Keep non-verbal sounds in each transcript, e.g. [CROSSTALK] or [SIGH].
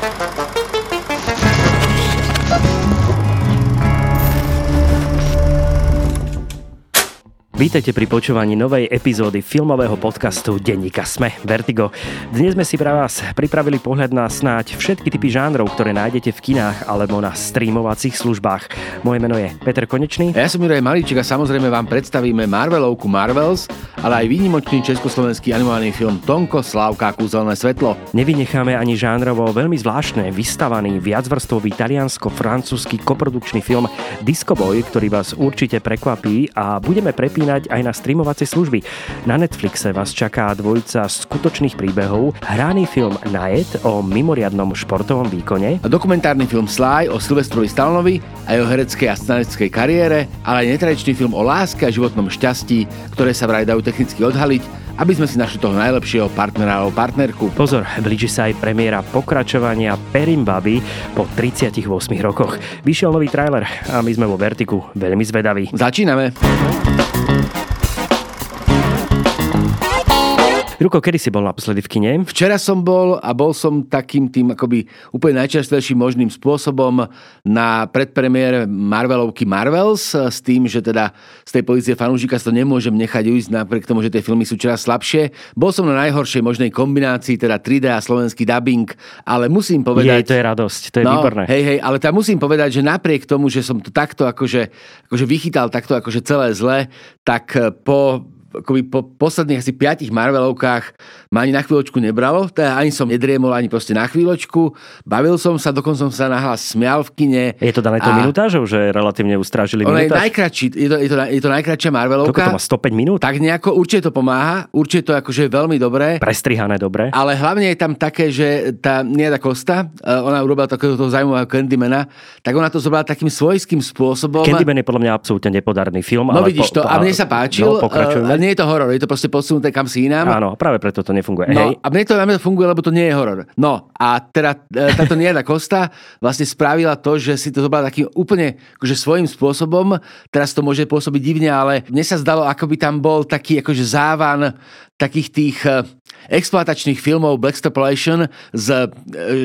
Thank you. Vítajte pri počúvaní novej epizódy filmového podcastu Denníka Sme Vertigo. Dnes sme si pre vás pripravili pohľad na snáď všetky typy žánrov, ktoré nájdete v kinách alebo na streamovacích službách. Moje meno je Peter Konečný. A ja som Juraj Malíček a samozrejme vám predstavíme Marvelovku Marvels, ale aj výnimočný československý animovaný film Tonko, Slávka kúzelné svetlo. Nevynecháme ani žánrovo veľmi zvláštne vystavaný viacvrstvový taliansko-francúzsky koprodukčný film Disco Boy, ktorý vás určite prekvapí a budeme prepínať spomínať aj na streamovacie služby. Na Netflixe vás čaká dvojica skutočných príbehov, hraný film Najet o mimoriadnom športovom výkone, a dokumentárny film Sly o Silvestrovi Stallonovi a jeho hereckej a scenarickej kariére, ale aj netradičný film o láske a životnom šťastí, ktoré sa vraj dajú technicky odhaliť aby sme si našli toho najlepšieho partnera alebo partnerku. Pozor, blíži sa aj premiéra pokračovania Perimbaby po 38 rokoch. Vyšiel nový trailer a my sme vo Vertiku veľmi zvedaví. Začíname. Ruko, kedy si bol naposledy v kine? Včera som bol a bol som takým tým akoby úplne najčastejším možným spôsobom na predpremiére Marvelovky Marvels s tým, že teda z tej pozície fanúšika to nemôžem nechať ujsť napriek tomu, že tie filmy sú čoraz slabšie. Bol som na najhoršej možnej kombinácii, teda 3D a slovenský dubbing, ale musím povedať... Je, to je radosť, to je no, výborné. Hej, hej, ale tam musím povedať, že napriek tomu, že som to takto akože, akože vychytal takto akože celé zle, tak po akoby po posledných asi piatich Marvelovkách ma ani na chvíľočku nebralo, teda ani som nedriemol ani proste na chvíľočku. Bavil som sa, dokonca som sa nahlas smial v kine. Je to dané to minutážou, že relatívne ustrážili minutáž? je najkračší, je to, je, to, je to najkračšia Marvelovka. Koľko to má 105 minút? Tak nejako, určite to pomáha, určite to akože je veľmi dobré. Prestrihané dobre. Ale hlavne je tam také, že tá Nieda Costa, eh, ona urobila takého toho zaujímavého Candymana, tak ona to zobrala takým svojským spôsobom. Candyman je podľa mňa absolútne nepodarný film. No ale vidíš po, to, a mne sa páčil. No, nie je to horor, je to proste posunuté kam si inám. Áno, práve preto to nefunguje. No, Hej. a mne to, mňa to funguje, lebo to nie je horor. No a teda e, táto Nieda Costa vlastne spravila to, že si to zobrala takým úplne akože svojím spôsobom. Teraz to môže pôsobiť divne, ale mne sa zdalo, ako by tam bol taký akože závan takých tých e, exploatačných filmov Blaxtrapolation z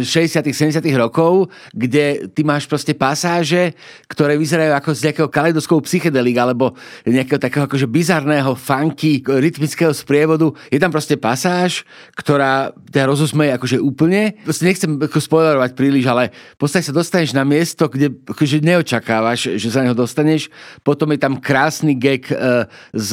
60 e, 70 rokov, kde ty máš proste pasáže, ktoré vyzerajú ako z nejakého kaleidoskopu psychedelík alebo nejakého takého akože bizarného, funky, rytmického sprievodu. Je tam proste pasáž, ktorá ťa rozosmeje akože úplne. Proste nechcem ako spoilerovať príliš, ale v podstate sa dostaneš na miesto, kde akože neočakávaš, že sa neho dostaneš. Potom je tam krásny gag e, s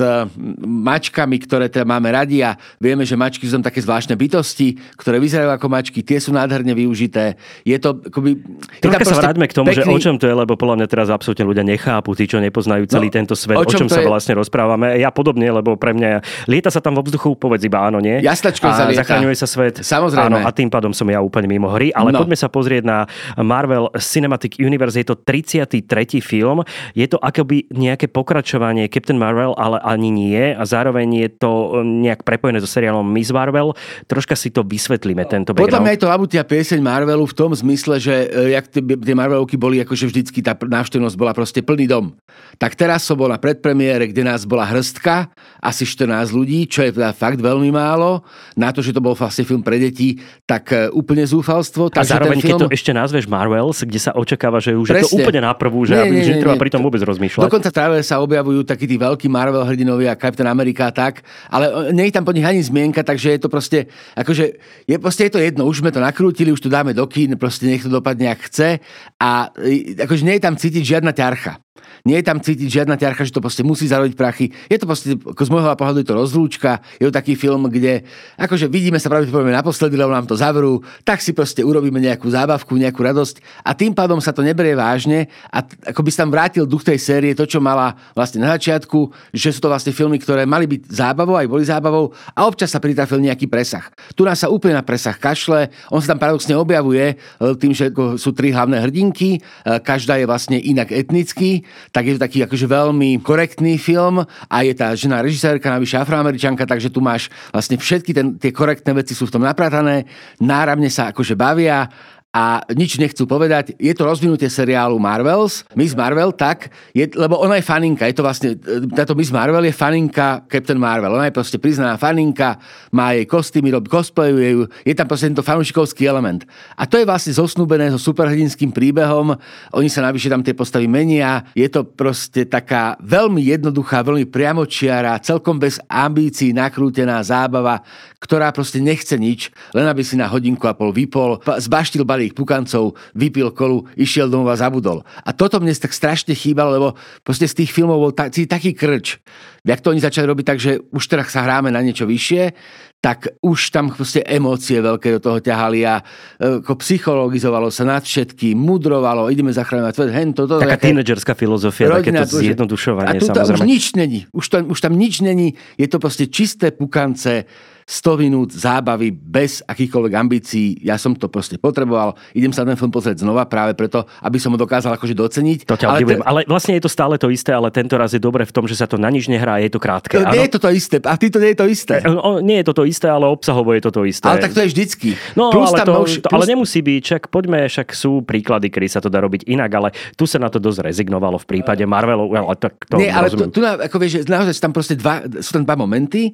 mačkami, ktoré teda máme radi radi a vieme, že mačky sú tam také zvláštne bytosti, ktoré vyzerajú ako mačky, tie sú nádherne využité. Je to akoby... Troška sa vráťme k tomu, pekný... že o čom to je, lebo podľa mňa teraz absolútne ľudia nechápu, tí, čo nepoznajú celý no, tento svet, o čom, o čom sa je... vlastne rozprávame. Ja podobne, lebo pre mňa lieta sa tam v vzduchu, povedz iba áno, nie? Jastačko a sa lieta. zachraňuje sa svet. Samozrejme. Áno, a tým pádom som ja úplne mimo hry. Ale no. poďme sa pozrieť na Marvel Cinematic Universe. Je to 33. film. Je to akoby nejaké pokračovanie Captain Marvel, ale ani nie. A zároveň je to nejak prepojené so seriálom Miss Marvel. Troška si to vysvetlíme, tento background. Podľa mňa je to labutia pieseň Marvelu v tom zmysle, že e, jak tie Marvelovky boli, akože vždycky tá návštevnosť bola proste plný dom. Tak teraz som bol na predpremiére, kde nás bola hrstka, asi 14 ľudí, čo je teda fakt veľmi málo. Na to, že to bol vlastne film pre deti, tak e, úplne zúfalstvo. A zároveň, film... keď to ešte nazveš Marvels, kde sa očakáva, že už Presne. je to úplne na prvú, že, nie, nie, nie, že netreba pri tom vôbec rozmýšľať. Dokonca práve sa objavujú takí tí veľkí Marvel hrdinovia, Captain America a tak, ale e, nie je tam po nich ani zmienka, takže je to proste, akože, je, proste je to jedno, už sme to nakrútili, už to dáme do kín, proste nech to dopadne, ak chce a akože nie je tam cítiť žiadna ťarcha. Nie je tam cítiť žiadna ťarcha, že to proste musí zarobiť prachy. Je to proste, ako z môjho pohľadu je to rozlúčka, je to taký film, kde akože vidíme sa pravdepodobne naposledy, lebo nám to zavrú, tak si proste urobíme nejakú zábavku, nejakú radosť. A tým pádom sa to neberie vážne. A ako by sa tam vrátil duch tej série, to, čo mala vlastne na začiatku, že sú to vlastne filmy, ktoré mali byť zábavou, aj boli zábavou. A občas sa pritrafil nejaký presah. Tu nás sa úplne na presah kašle, on sa tam paradoxne objavuje tým, že sú tri hlavné hrdinky, každá je vlastne inak etnický, tak je to taký akože veľmi korektný film a je tá žena režisérka, navyše afroameričanka, takže tu máš vlastne všetky ten, tie korektné veci sú v tom napratané, náramne sa akože bavia a nič nechcú povedať. Je to rozvinutie seriálu Marvels, Miss Marvel, tak, je, lebo ona je faninka, je to vlastne, táto Miss Marvel je faninka Captain Marvel, ona je proste priznaná faninka, má jej kostýmy, robí cosplayuje ju, je tam proste tento fanúšikovský element. A to je vlastne zosnúbené so superhrdinským príbehom, oni sa navyše tam tie postavy menia, je to proste taká veľmi jednoduchá, veľmi priamočiara, celkom bez ambícií nakrútená zábava, ktorá proste nechce nič, len aby si na hodinku a pol vypol, zbaštil balík pukancov, vypil kolu, išiel domov a zabudol. A toto mne tak strašne chýbalo, lebo proste z tých filmov bol taký, taký krč. Jak to oni začali robiť tak, že už teraz sa hráme na niečo vyššie, tak už tam proste emócie veľké do toho ťahali a e, ako psychologizovalo sa nad všetkým, mudrovalo, ideme zachráňovať svet, hen toto. Taká tínedžerská filozofia, takéto zjednodušovanie. A tu už nič není, už, to, už tam nič není, je to proste čisté pukance, 100 minút zábavy bez akýchkoľvek ambícií. Ja som to proste potreboval. Idem sa ten film pozrieť znova práve preto, aby som ho dokázal akože doceniť. To ťa ale, ten... ale vlastne je to stále to isté, ale tento raz je dobre v tom, že sa to na nič nehrá, je to krátke. No, nie je to to isté. A ty to nie je to isté. No, nie je to to isté, ale obsahovo je to to isté. Ale tak to je vždycky. No, plus ale, to, už, plus... ale nemusí byť. Čak poďme, však sú príklady, kedy sa to dá robiť inak, ale tu sa na to dosť rezignovalo v prípade Marvelu. Ale tak to nie, ale tu, tu, ako vieš, naozaj tam proste dva, sú tam dva momenty,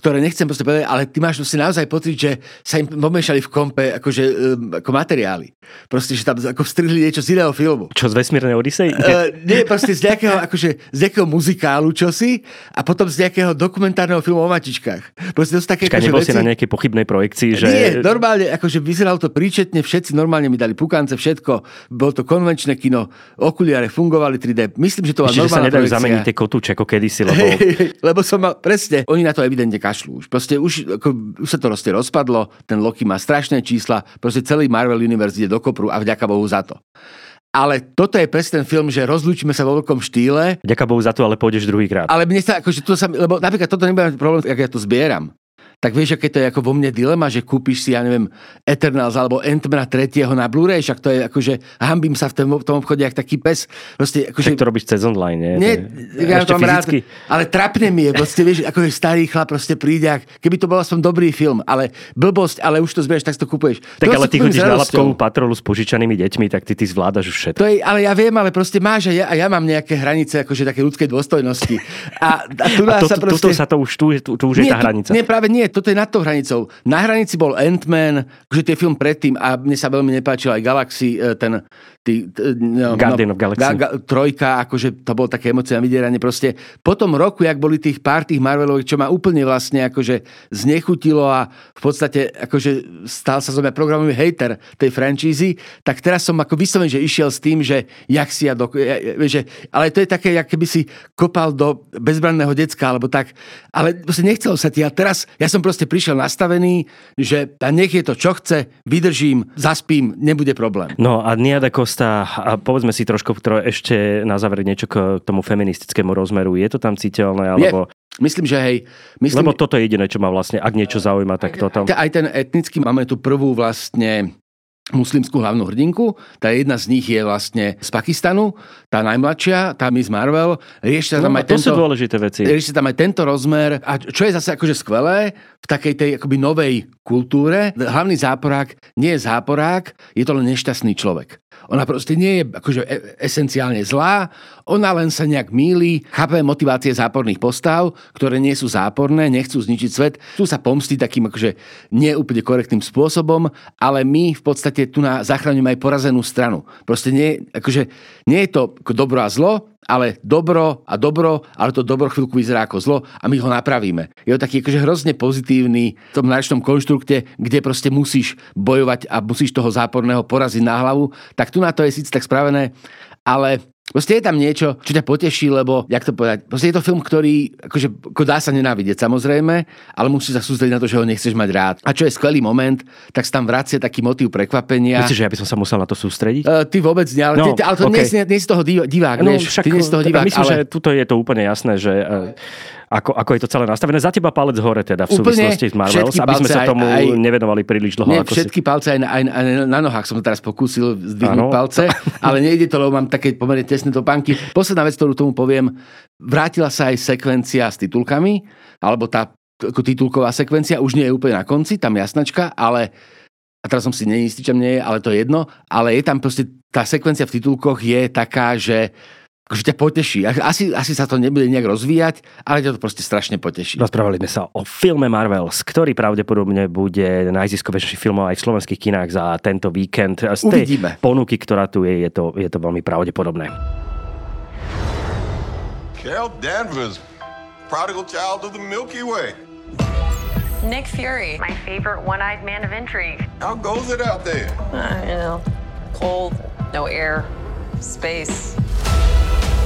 ktoré nechcem proste povedať, ale ty máš proste naozaj pocit, že sa im pomiešali v kompe akože, um, ako materiály. Proste, že tam ako vstrihli niečo z iného filmu. Čo z Vesmírnej Odisej? Uh, nie, proste z nejakého, akože, z nejakého muzikálu čosi a potom z nejakého dokumentárneho filmu o matičkách. Proste to sú také Čaká, akože nebol veci... si na nejakej pochybnej projekcii, že... Nie, normálne, akože vyzeralo to príčetne, všetci normálne mi dali pukance, všetko. Bolo to konvenčné kino, okuliare fungovali 3D. Myslím, že to bola normálna sa nedajú zameniť tie kotúče, ako kedysi, lebo... [LAUGHS] lebo som mal, presne, oni na to evidentne kašľú. Už proste už, ako, už sa to proste rozpadlo, ten Loki má strašné čísla, proste celý Marvel Universe ide do kopru a vďaka Bohu za to. Ale toto je presne ten film, že rozlúčime sa vo veľkom štýle. Ďakujem Bohu za to, ale pôjdeš druhýkrát. Ale mne sa, akože to sa, lebo napríklad toto nebude problém, ak ja to zbieram tak vieš, aké to je ako vo mne dilema, že kúpiš si, ja neviem, Eternals alebo Ant-Mana 3. na Blu-ray, však to je akože, hambím sa v tom, v tom obchode, jak taký pes. Proste, akože, to robíš cez online, nie? Nie, ja to mám rád, ale trapne mi je, proste, vieš, akože starý chlap proste príde, keby to bol aspoň dobrý film, ale blbosť, ale už to zberieš, tak to kúpeš. Tak to ale ty chodíš na labkovú patrolu s požičanými deťmi, tak ty, ty zvládaš všetko. To je, ale ja viem, ale proste máš a ja, a ja mám nejaké hranice, akože také ľudskej dôstojnosti. A, a tu a to, sa proste... Sa to už, tu, tu, tu už nie, je tá hranica. Nie, práve nie, toto je nad tou hranicou. Na hranici bol Ant-Man, že tie film predtým a mne sa veľmi nepáčil aj Galaxy, e, ten tý, no, Guardian no, of Galaxy. Ga, ga, trojka, akože to bolo také emócie na vydieranie. Proste po tom roku, jak boli tých pár tých Marvelových, čo ma úplne vlastne akože znechutilo a v podstate akože stal sa zo mňa programový hater tej franchízy, tak teraz som ako vysloven, že išiel s tým, že jak si ja, do, ja, ja že, ale to je také, jak keby si kopal do bezbranného decka, alebo tak, ale proste nechcelo sa ti a teraz ja som proste prišiel nastavený, že nech je to čo chce, vydržím, zaspím, nebude problém. No a Nia da Costa, a povedzme si trošku ešte na záver niečo k tomu feministickému rozmeru. Je to tam citeľné? Alebo... Je. Myslím, že hej. Myslím, Lebo toto je jediné, čo ma vlastne, ak niečo zaujíma, tak toto. Aj ten etnický, máme tu prvú vlastne muslimskú hlavnú hrdinku. Tá jedna z nich je vlastne z Pakistanu, tá najmladšia, tá Miss Marvel. Rieši sa tam no, aj to tento, sú dôležité veci. Rieši sa tam aj tento rozmer. A čo je zase akože skvelé, v takej tej akoby novej kultúre, hlavný záporák nie je záporák, je to len nešťastný človek. Ona proste nie je akože e- esenciálne zlá, ona len sa nejak míli, chápe motivácie záporných postav, ktoré nie sú záporné, nechcú zničiť svet, tu sa pomstiť takým akože neúplne korektným spôsobom, ale my v podstate tu na zachraňujeme aj porazenú stranu. Proste nie, akože, nie je to dobro a zlo, ale dobro a dobro, ale to dobro chvíľku vyzerá ako zlo a my ho napravíme. Je to taký akože hrozne pozitívny v tom náročnom konštrukte, kde proste musíš bojovať a musíš toho záporného poraziť na hlavu, tak tu na to je síce tak spravené, ale Proste je tam niečo, čo ťa poteší, lebo, jak to povedať, proste je to film, ktorý, akože, ako dá sa nenávidieť samozrejme, ale musí sa sústrediť na to, že ho nechceš mať rád. A čo je skvelý moment, tak sa tam vracia taký motív prekvapenia. Myslíš, že ja by som sa musel na to sústrediť? Uh, ty vôbec nie, ale, no, ty, ale to okay. nie, nie, nie si toho divák, no, vieš, však, ty nie si toho divák. Myslím, ale... že tuto je to úplne jasné, že uh, ako, ako je to celé nastavené. Za teba palec hore teda v Úplne súvislosti s Marvels, aby sme sa tomu aj, nevenovali príliš dlho. Nie, ako všetky si... palce aj na, aj, aj na nohách som teraz pokúsil zdvihnúť ano. palce, [LAUGHS] ale nejde to, lebo mám také pomerne tesné topánky. Posledná vec, ktorú tomu poviem, vrátila sa aj sekvencia s titulkami, alebo tá ako titulková sekvencia už nie je úplne na konci, tam jasnačka, ale a teraz som si neistý, čo nie je, ale to je jedno, ale je tam proste, tá sekvencia v titulkoch je taká, že akože ťa poteší. Asi, asi sa to nebude nejak rozvíjať, ale ťa to proste strašne poteší. Rozprávali sme sa o filme Marvels, ktorý pravdepodobne bude najziskovejší film aj v slovenských kinách za tento víkend. Z tej Uvidíme. ponuky, ktorá tu je, je to, je to veľmi pravdepodobné. Carol Danvers, prodigal child of the Milky Way. Nick Fury, my favorite one-eyed man of intrigue. How goes it out there? Uh, you know, cold, no air, space.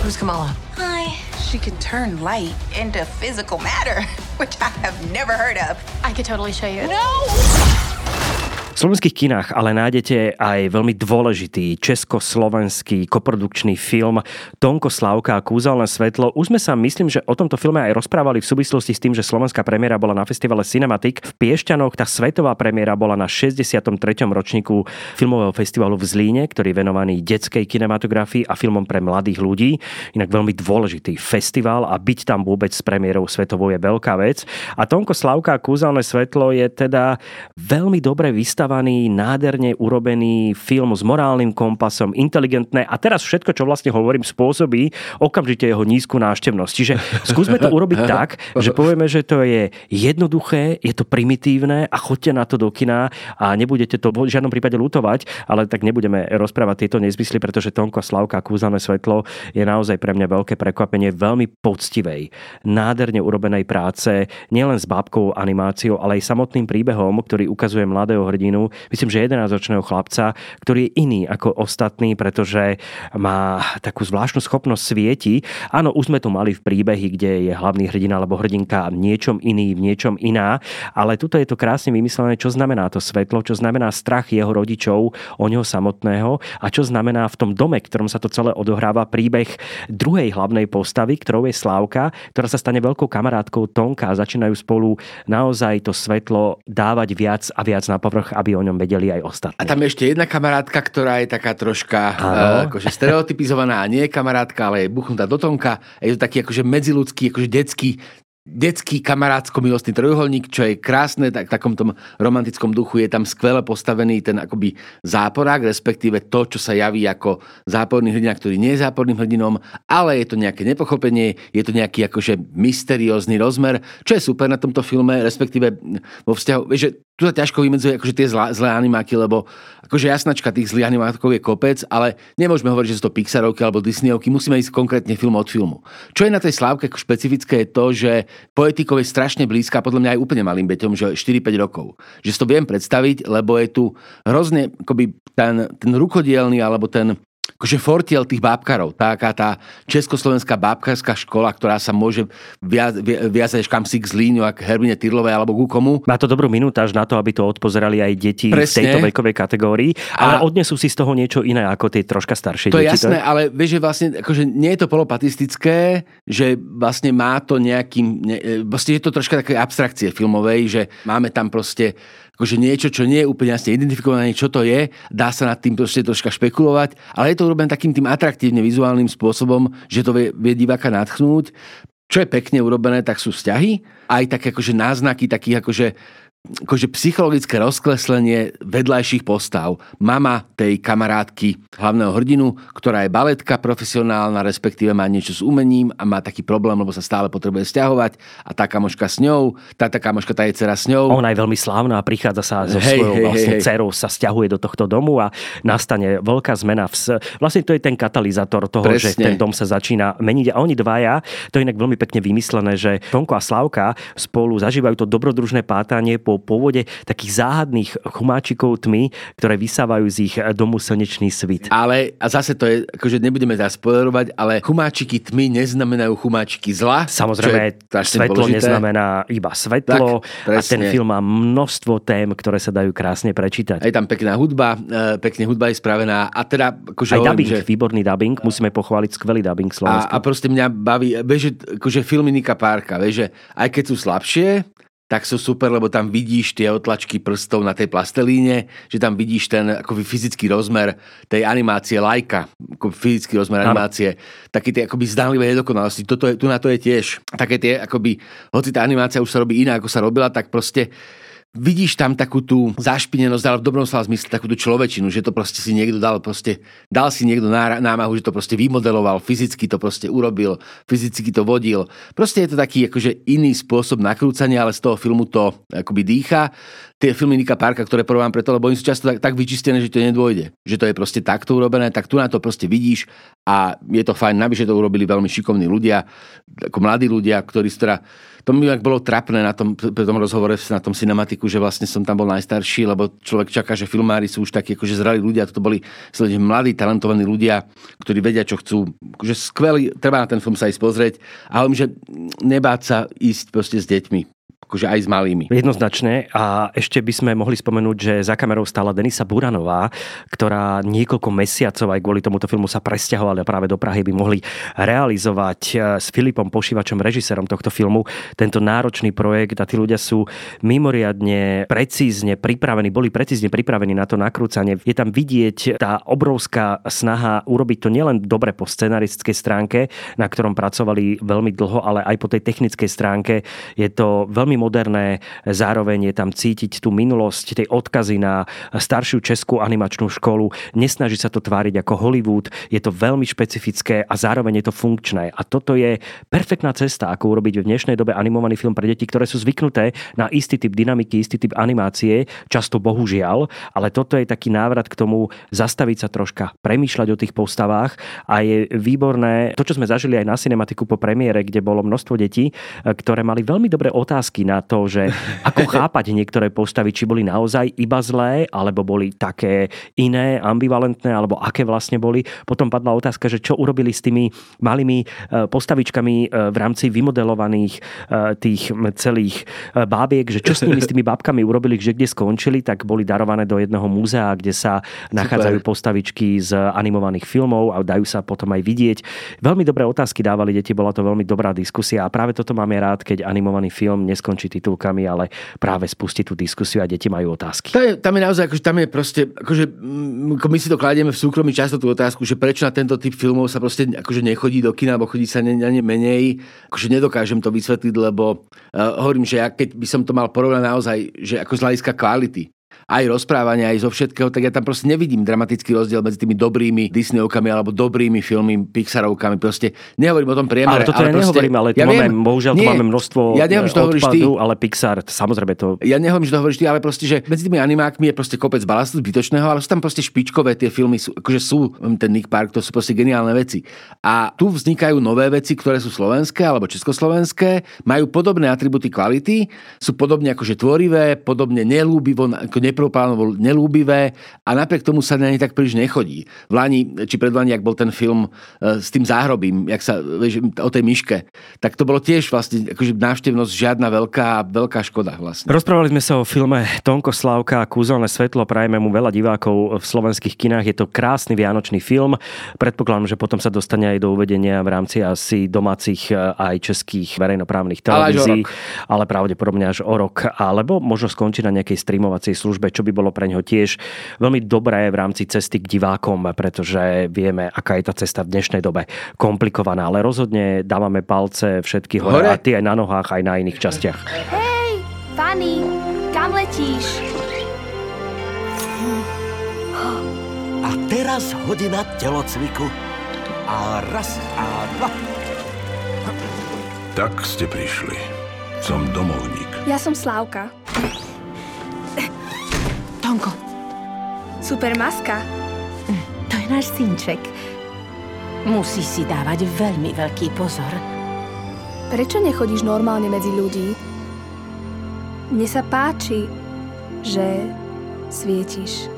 Who's Kamala? Hi. She can turn light into physical matter, [LAUGHS] which I have never heard of. I could totally show you. No! V slovenských kinách ale nájdete aj veľmi dôležitý československý koprodukčný film Tonko Slavka a Kúzelné svetlo. Už sme sa, myslím, že o tomto filme aj rozprávali v súvislosti s tým, že slovenská premiéra bola na festivale Cinematic. V Piešťanoch tá svetová premiéra bola na 63. ročníku filmového festivalu v Zlíne, ktorý je venovaný detskej kinematografii a filmom pre mladých ľudí. Inak veľmi dôležitý festival a byť tam vôbec s premiérou svetovou je veľká vec. A Tonko Slavka a Kúzelné svetlo je teda veľmi dobre vystavený vystavaný, nádherne urobený film s morálnym kompasom, inteligentné a teraz všetko, čo vlastne hovorím, spôsobí okamžite jeho nízku náštevnosť. Čiže skúsme to urobiť [LAUGHS] tak, že povieme, že to je jednoduché, je to primitívne a chodte na to do kina a nebudete to v žiadnom prípade lutovať, ale tak nebudeme rozprávať tieto nezmysly, pretože Tonko Slavka Kúzané svetlo je naozaj pre mňa veľké prekvapenie veľmi poctivej, nádherne urobenej práce, nielen s bábkou animáciou, ale aj samotným príbehom, ktorý ukazuje mladého hrdinu Martinu, myslím, že 11-ročného chlapca, ktorý je iný ako ostatní, pretože má takú zvláštnu schopnosť svieti. Áno, už sme tu mali v príbehy, kde je hlavný hrdina alebo hrdinka v niečom iný, v niečom iná, ale tuto je to krásne vymyslené, čo znamená to svetlo, čo znamená strach jeho rodičov o neho samotného a čo znamená v tom dome, ktorom sa to celé odohráva príbeh druhej hlavnej postavy, ktorou je Slávka, ktorá sa stane veľkou kamarátkou Tonka a začínajú spolu naozaj to svetlo dávať viac a viac na povrch, aby o ňom vedeli aj ostatní. A tam je ešte jedna kamarátka, ktorá je taká troška uh, akože stereotypizovaná nie je kamarátka, ale je buchnutá do tonka. Je to taký akože medziludský, akože detský detský kamarátsko-milostný trojuholník, čo je krásne, tak v takom tom romantickom duchu je tam skvele postavený ten akoby záporák, respektíve to, čo sa javí ako záporný hrdina, ktorý nie je záporným hrdinom, ale je to nejaké nepochopenie, je to nejaký akože mysteriózny rozmer, čo je super na tomto filme, respektíve vo vzťahu, že tu sa ťažko vymedzuje akože tie zlé, zlé animáky, lebo akože jasnačka tých zlých animákov je kopec, ale nemôžeme hovoriť, že sú to Pixarovky alebo Disneyovky, musíme ísť konkrétne film od filmu. Čo je na tej slávke ako špecifické je to, že poetikov je strašne blízka, podľa mňa aj úplne malým beťom, že 4-5 rokov. Že si to viem predstaviť, lebo je tu hrozne akoby ten, ten rukodielný alebo ten akože fortiel tých bábkarov, taká tá československá bábkarská škola, ktorá sa môže viazať až kam si k Zlíňu, ak Hermine Tyrlovej alebo ku komu. Má to dobrú minútaž na to, aby to odpozerali aj deti Presne. v tejto vekovej kategórii, ale a... odnesú si z toho niečo iné ako tie troška staršie to deti. To je jasné, to... ale vieš, že vlastne akože nie je to polopatistické, že vlastne má to nejakým, ne, vlastne je to troška také abstrakcie filmovej, že máme tam proste akože niečo, čo nie je úplne jasne identifikované, čo to je, dá sa nad tým proste troška špekulovať, ale je to urobené takým tým atraktívne vizuálnym spôsobom, že to vie, vie diváka natchnúť. Čo je pekne urobené, tak sú vzťahy, aj také akože náznaky takých akože akože psychologické rozkleslenie vedľajších postav. Mama tej kamarátky hlavného hrdinu, ktorá je baletka profesionálna, respektíve má niečo s umením a má taký problém, lebo sa stále potrebuje stiahovať a tá kamoška s ňou, tá, tá kamoška, tá je dcera s ňou. Ona je veľmi slávna a prichádza sa so hej, svojou hej, vlastne hej. dcerou, sa stiahuje do tohto domu a nastane veľká zmena. V, vlastne to je ten katalizátor toho, Presne. že ten dom sa začína meniť. A oni dvaja, to je inak veľmi pekne vymyslené, že Tonko a Slavka spolu zažívajú to dobrodružné pátanie po po pôvode takých záhadných chumáčikov tmy, ktoré vysávajú z ich domu slnečný svit. Ale, a zase to je, akože nebudeme teraz spoilerovať, ale chumáčiky tmy neznamenajú chumáčiky zla. Samozrejme, svetlo dôležité. neznamená iba svetlo tak, a ten film má množstvo tém, ktoré sa dajú krásne prečítať. Je tam pekná hudba, e, pekne hudba je spravená a teda akože Aj hovorím, dubbing, že... výborný dubbing, musíme pochváliť skvelý dubbing Slovensku. A, a proste mňa baví, vieš, že akože filmy Nika Parka, vieš, že aj keď sú slabšie, tak sú super, lebo tam vidíš tie otlačky prstov na tej plastelíne, že tam vidíš ten akoby fyzický rozmer tej animácie lajka, ako fyzický rozmer ano. animácie, také tie akoby zdánlivé nedokonalosti. Toto je, tu na to je tiež také tie, akoby, hoci tá animácia už sa robí iná, ako sa robila, tak proste vidíš tam takú tú zašpinenosť, ale v dobrom slova zmysle takú tú človečinu, že to proste si niekto dal, proste, dal si niekto námahu, že to proste vymodeloval, fyzicky to proste urobil, fyzicky to vodil. Proste je to taký akože iný spôsob nakrúcania, ale z toho filmu to akoby dýcha tie filmy Nika Parka, ktoré porovám preto, lebo oni sú často tak, tak vyčistené, že to nedôjde. Že to je proste takto urobené, tak tu na to proste vidíš a je to fajn. Navyše to urobili veľmi šikovní ľudia, ako mladí ľudia, ktorí teda to mi ak bolo trapné na tom, pri tom rozhovore na tom cinematiku, že vlastne som tam bol najstarší, lebo človek čaká, že filmári sú už takí akože zrali ľudia, toto boli mladí, talentovaní ľudia, ktorí vedia, čo chcú. Že skvelý, treba na ten film sa ísť pozrieť a hovorím, že nebáť sa ísť proste s deťmi akože aj s malými. Jednoznačne. A ešte by sme mohli spomenúť, že za kamerou stála Denisa Buranová, ktorá niekoľko mesiacov aj kvôli tomuto filmu sa presťahovala práve do Prahy, by mohli realizovať eh, s Filipom Pošívačom, režisérom tohto filmu, tento náročný projekt a tí ľudia sú mimoriadne precízne pripravení, boli precízne pripravení na to nakrúcanie. Je tam vidieť tá obrovská snaha urobiť to nielen dobre po scenaristickej stránke, na ktorom pracovali veľmi dlho, ale aj po tej technickej stránke. Je to veľmi veľmi moderné, zároveň je tam cítiť tú minulosť, tej odkazy na staršiu českú animačnú školu. Nesnaží sa to tváriť ako Hollywood, je to veľmi špecifické a zároveň je to funkčné. A toto je perfektná cesta, ako urobiť v dnešnej dobe animovaný film pre deti, ktoré sú zvyknuté na istý typ dynamiky, istý typ animácie, často bohužiaľ, ale toto je taký návrat k tomu zastaviť sa troška, premýšľať o tých postavách a je výborné to, čo sme zažili aj na cinematiku po premiére, kde bolo množstvo detí, ktoré mali veľmi dobré otázky na to, že ako [LAUGHS] chápať niektoré postavy, či boli naozaj iba zlé, alebo boli také iné, ambivalentné, alebo aké vlastne boli. Potom padla otázka, že čo urobili s tými malými e, postavičkami e, v rámci vymodelovaných e, tých celých bábiek, že čo s nimi, s tými bábkami urobili, že kde skončili, tak boli darované do jedného múzea, kde sa nachádzajú Super. postavičky z animovaných filmov a dajú sa potom aj vidieť. Veľmi dobré otázky dávali deti, bola to veľmi dobrá diskusia a práve toto máme rád, keď animovaný film neskončí neskončí titulkami, ale práve spustí tú diskusiu a deti majú otázky. Tam je, tam je naozaj, akože tam je proste, akože mm, my si to kladieme v súkromí často tú otázku, že prečo na tento typ filmov sa proste akože nechodí do kina, alebo chodí sa ne, ne menej. Akože nedokážem to vysvetliť, lebo uh, hovorím, že ja keď by som to mal porovnať naozaj, že ako z hľadiska kvality, aj rozprávania, aj zo všetkého, tak ja tam proste nevidím dramatický rozdiel medzi tými dobrými Disneyovkami alebo dobrými filmy Pixarovkami. Proste nehovorím o tom priemere. Ale toto ale ja proste, nehovorím, ale ja máme, viem, bohužiaľ nie, tu máme množstvo ja nehovorím, že to hovoríš ty. ale Pixar, samozrejme to... Ja nehovorím, že to hovoríš ty, ale proste, že medzi tými animákmi je proste kopec balastu zbytočného, ale sú tam proste špičkové tie filmy, sú, akože sú hm, ten Nick Park, to sú proste geniálne veci. A tu vznikajú nové veci, ktoré sú slovenské alebo československé, majú podobné atributy kvality, sú podobne akože tvorivé, podobne nelúbivo, ako bol nelúbivé a napriek tomu sa na ne tak príliš nechodí. V Lani, či predlani, ak bol ten film e, s tým záhrobím, jak sa, vieš, o tej myške, tak to bolo tiež vlastne akože návštevnosť žiadna veľká, veľká škoda vlastne. Rozprávali sme sa o filme Tonko Slavka Kúzelné svetlo, prajeme mu veľa divákov v slovenských kinách. Je to krásny vianočný film. Predpokladám, že potom sa dostane aj do uvedenia v rámci asi domácich e, aj českých verejnoprávnych televízií, ale, ale pravdepodobne až o rok. Alebo možno skončí na nejakej streamovacej službe, čo by bolo pre neho tiež veľmi dobré v rámci cesty k divákom, pretože vieme, aká je tá cesta v dnešnej dobe komplikovaná. Ale rozhodne dávame palce všetky hore, hore? a ty aj na nohách, aj na iných častiach. Hej, Fanny, kam letíš? A teraz hodina telocviku. A raz, a dva. Tak ste prišli. Som domovník. Ja som Slávka. Tonko. Super maska. To je náš synček. Musí si dávať veľmi veľký pozor. Prečo nechodíš normálne medzi ľudí? Mne sa páči, že svietiš.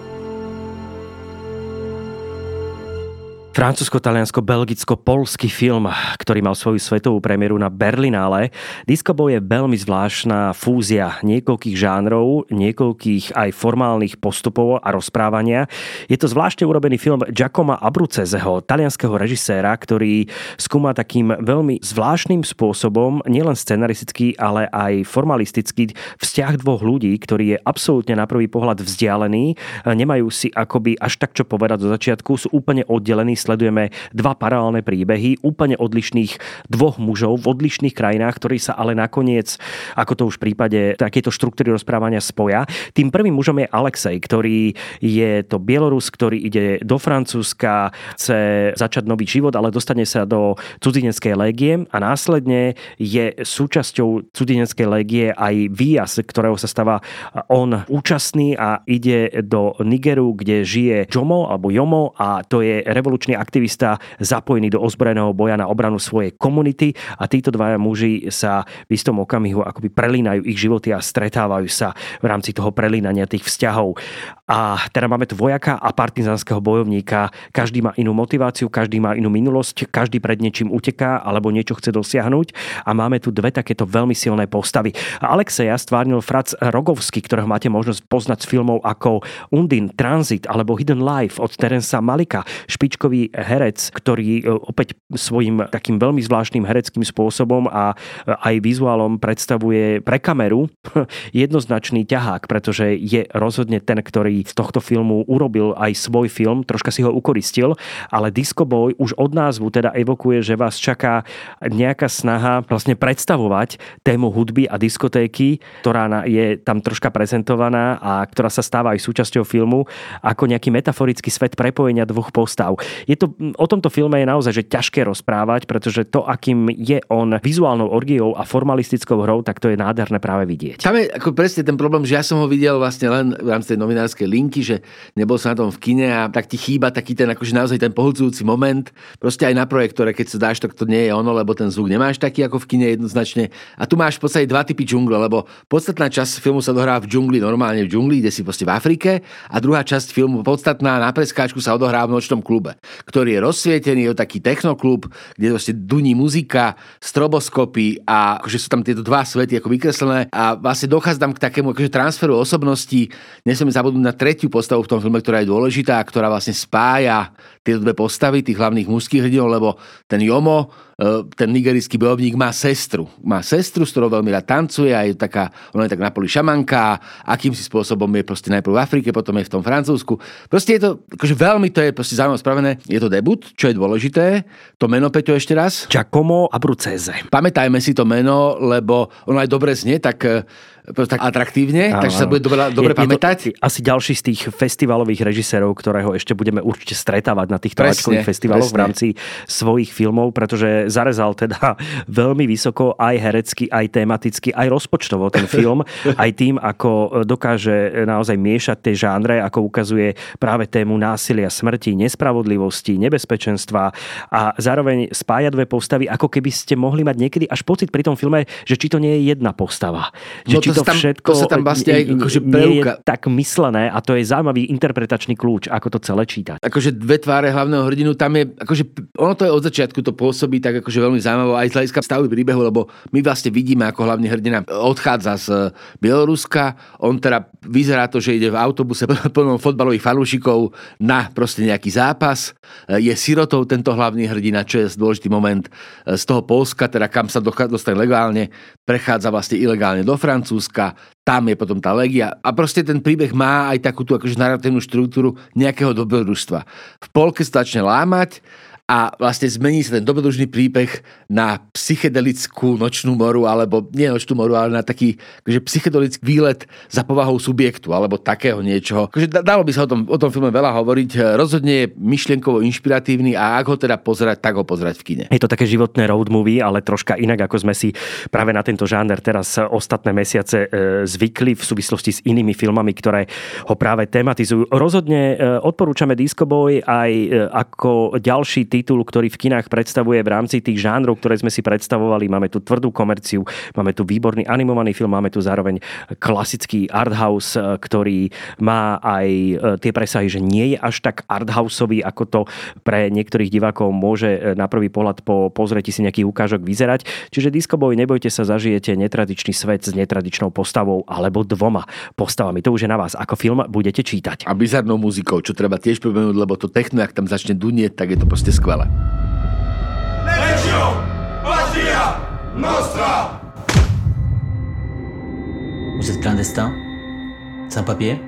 Francúzsko-taliansko-belgicko-polský film, ktorý mal svoju svetovú premiéru na Berlinále. Disco je veľmi zvláštna fúzia niekoľkých žánrov, niekoľkých aj formálnych postupov a rozprávania. Je to zvláštne urobený film Giacoma Abrucezeho, talianského režiséra, ktorý skúma takým veľmi zvláštnym spôsobom, nielen scenaristický, ale aj formalistický vzťah dvoch ľudí, ktorý je absolútne na prvý pohľad vzdialený, nemajú si akoby až tak čo povedať do začiatku, sú úplne oddelení, sledujeme dva paralelné príbehy úplne odlišných dvoch mužov v odlišných krajinách, ktorí sa ale nakoniec, ako to už v prípade takéto štruktúry rozprávania spoja. Tým prvým mužom je Alexej, ktorý je to Bielorus, ktorý ide do Francúzska, chce začať nový život, ale dostane sa do cudzineckej légie a následne je súčasťou cudzineckej légie aj výjazd, ktorého sa stáva on účastný a ide do Nigeru, kde žije Jomo alebo Jomo a to je revolučný aktivista zapojený do ozbrojeného boja na obranu svojej komunity a títo dvaja muži sa v istom okamihu akoby prelínajú ich životy a stretávajú sa v rámci toho prelínania tých vzťahov. A teda máme tu vojaka a partizánskeho bojovníka. Každý má inú motiváciu, každý má inú minulosť, každý pred niečím uteká alebo niečo chce dosiahnuť a máme tu dve takéto veľmi silné postavy. Alexeja stvárnil Frac Rogovský, ktorého máte možnosť poznať z filmov ako Undin, Transit alebo Hidden Life od Terensa Malika, špičkový herec, ktorý e, opäť svojim takým veľmi zvláštnym hereckým spôsobom a e, aj vizuálom predstavuje pre kameru [LAUGHS] jednoznačný ťahák, pretože je rozhodne ten, ktorý z tohto filmu urobil aj svoj film, troška si ho ukoristil, ale Disco Boy už od názvu teda evokuje, že vás čaká nejaká snaha vlastne predstavovať tému hudby a diskotéky, ktorá je tam troška prezentovaná a ktorá sa stáva aj súčasťou filmu ako nejaký metaforický svet prepojenia dvoch postav. Je to, o tomto filme je naozaj že ťažké rozprávať, pretože to, akým je on vizuálnou orgiou a formalistickou hrou, tak to je nádherné práve vidieť. Tam je ako presne ten problém, že ja som ho videl vlastne len v rámci tej novinárskej linky, že nebol som na tom v kine a tak ti chýba taký ten akože naozaj ten pohlcujúci moment. Proste aj na projektore, keď sa dáš, tak to nie je ono, lebo ten zvuk nemáš taký ako v kine jednoznačne. A tu máš v podstate dva typy džungle, lebo podstatná časť filmu sa dohrá v džungli, normálne v džungli, kde si proste v Afrike a druhá časť filmu podstatná na preskáčku sa odohrá v nočnom klube, ktorý je rozsvietený, je taký technoklub, kde proste duní muzika, stroboskopy a akože sú tam tieto dva svety ako vykreslené a vlastne dochádza tam k takému akože transferu osobností. Nesmieme zabudnúť na tretiu postavu v tom filme, ktorá je dôležitá a ktorá vlastne spája tie dve postavy, tých hlavných mužských hrdinov, lebo ten Jomo, e, ten nigerijský bojovník má sestru. Má sestru, s ktorou veľmi rád tancuje a je taká, ona je tak na poli šamanka, akýmsi spôsobom je proste najprv v Afrike, potom je v tom Francúzsku. Proste je to, akože veľmi to je proste zaujímavé spravené. Je to debut, čo je dôležité. To meno, Peťo, ešte raz. Giacomo Abruzzese. Pamätajme si to meno, lebo ono aj dobre znie, tak tak atraktívne, áno, takže sa bude dobre, dobre je, pamätať. Je to asi ďalší z tých festivalových režisérov, ktorého ešte budeme určite stretávať na týchto presne, festivaloch presne. v rámci svojich filmov, pretože zarezal teda [LAUGHS] veľmi vysoko aj herecky, aj tematicky, aj rozpočtovo ten film, [LAUGHS] aj tým, ako dokáže naozaj miešať tie žánre, ako ukazuje práve tému násilia, smrti, nespravodlivosti, nebezpečenstva a zároveň spája dve postavy, ako keby ste mohli mať niekedy až pocit pri tom filme, že či to nie je jedna postava. Že no či to, tam, všetko to sa tam vlastne aj akože nie je tak myslené a to je zaujímavý interpretačný kľúč, ako to celé čítať. Akože dve tváre hlavného hrdinu, tam je, akože ono to je od začiatku, to pôsobí tak akože veľmi zaujímavé aj z hľadiska stavby príbehu, lebo my vlastne vidíme, ako hlavný hrdina odchádza z Bieloruska, on teda vyzerá to, že ide v autobuse [LAUGHS] plnom fotbalových fanúšikov na proste nejaký zápas, je sirotou tento hlavný hrdina, čo je dôležitý moment z toho Polska, teda kam sa dostane legálne, prechádza vlastne ilegálne do Francúzska, Ruska, tam je potom tá legia. A proste ten príbeh má aj takúto akože narratívnu štruktúru nejakého dobrodružstva. V polke sa začne lámať a vlastne zmení sa ten dobrodružný príbeh na psychedelickú nočnú moru, alebo nie nočnú moru, ale na taký akože psychedelický výlet za povahou subjektu, alebo takého niečoho. Akože dalo by sa o tom, o tom filme veľa hovoriť. Rozhodne je myšlienkovo inšpiratívny a ak ho teda pozerať, tak ho pozerať v kine. Je to také životné road movie, ale troška inak, ako sme si práve na tento žáner teraz ostatné mesiace e, zvykli v súvislosti s inými filmami, ktoré ho práve tematizujú. Rozhodne e, odporúčame Disco Boy aj e, ako ďalší titul, ktorý v kinách predstavuje v rámci tých žánrov, ktoré sme si predstavovali. Máme tu tvrdú komerciu, máme tu výborný animovaný film, máme tu zároveň klasický arthouse, eh, ktorý má aj eh, tie presahy, že nie je až tak arthouseový, ako to pre niektorých divákov môže eh, na prvý pohľad po pozretí si nejaký ukážok vyzerať. Čiže Disco Boy, nebojte sa, zažijete netradičný svet s netradičnou postavou alebo dvoma postavami. To už je na vás, ako film budete čítať. A bizarnou muzikou, čo treba tiež pripomenúť, lebo to techno, ak tam začne dunieť, tak je to proste skvelé. Nostra! Vous êtes clandestin? Sans papier?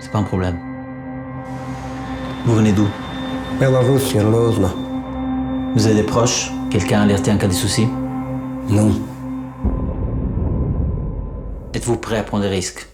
C'est pas un problème. Vous venez d'où? Vous avez des proches? Quelqu'un alerté en cas de souci? Non. Êtes-vous prêt à prendre des risques?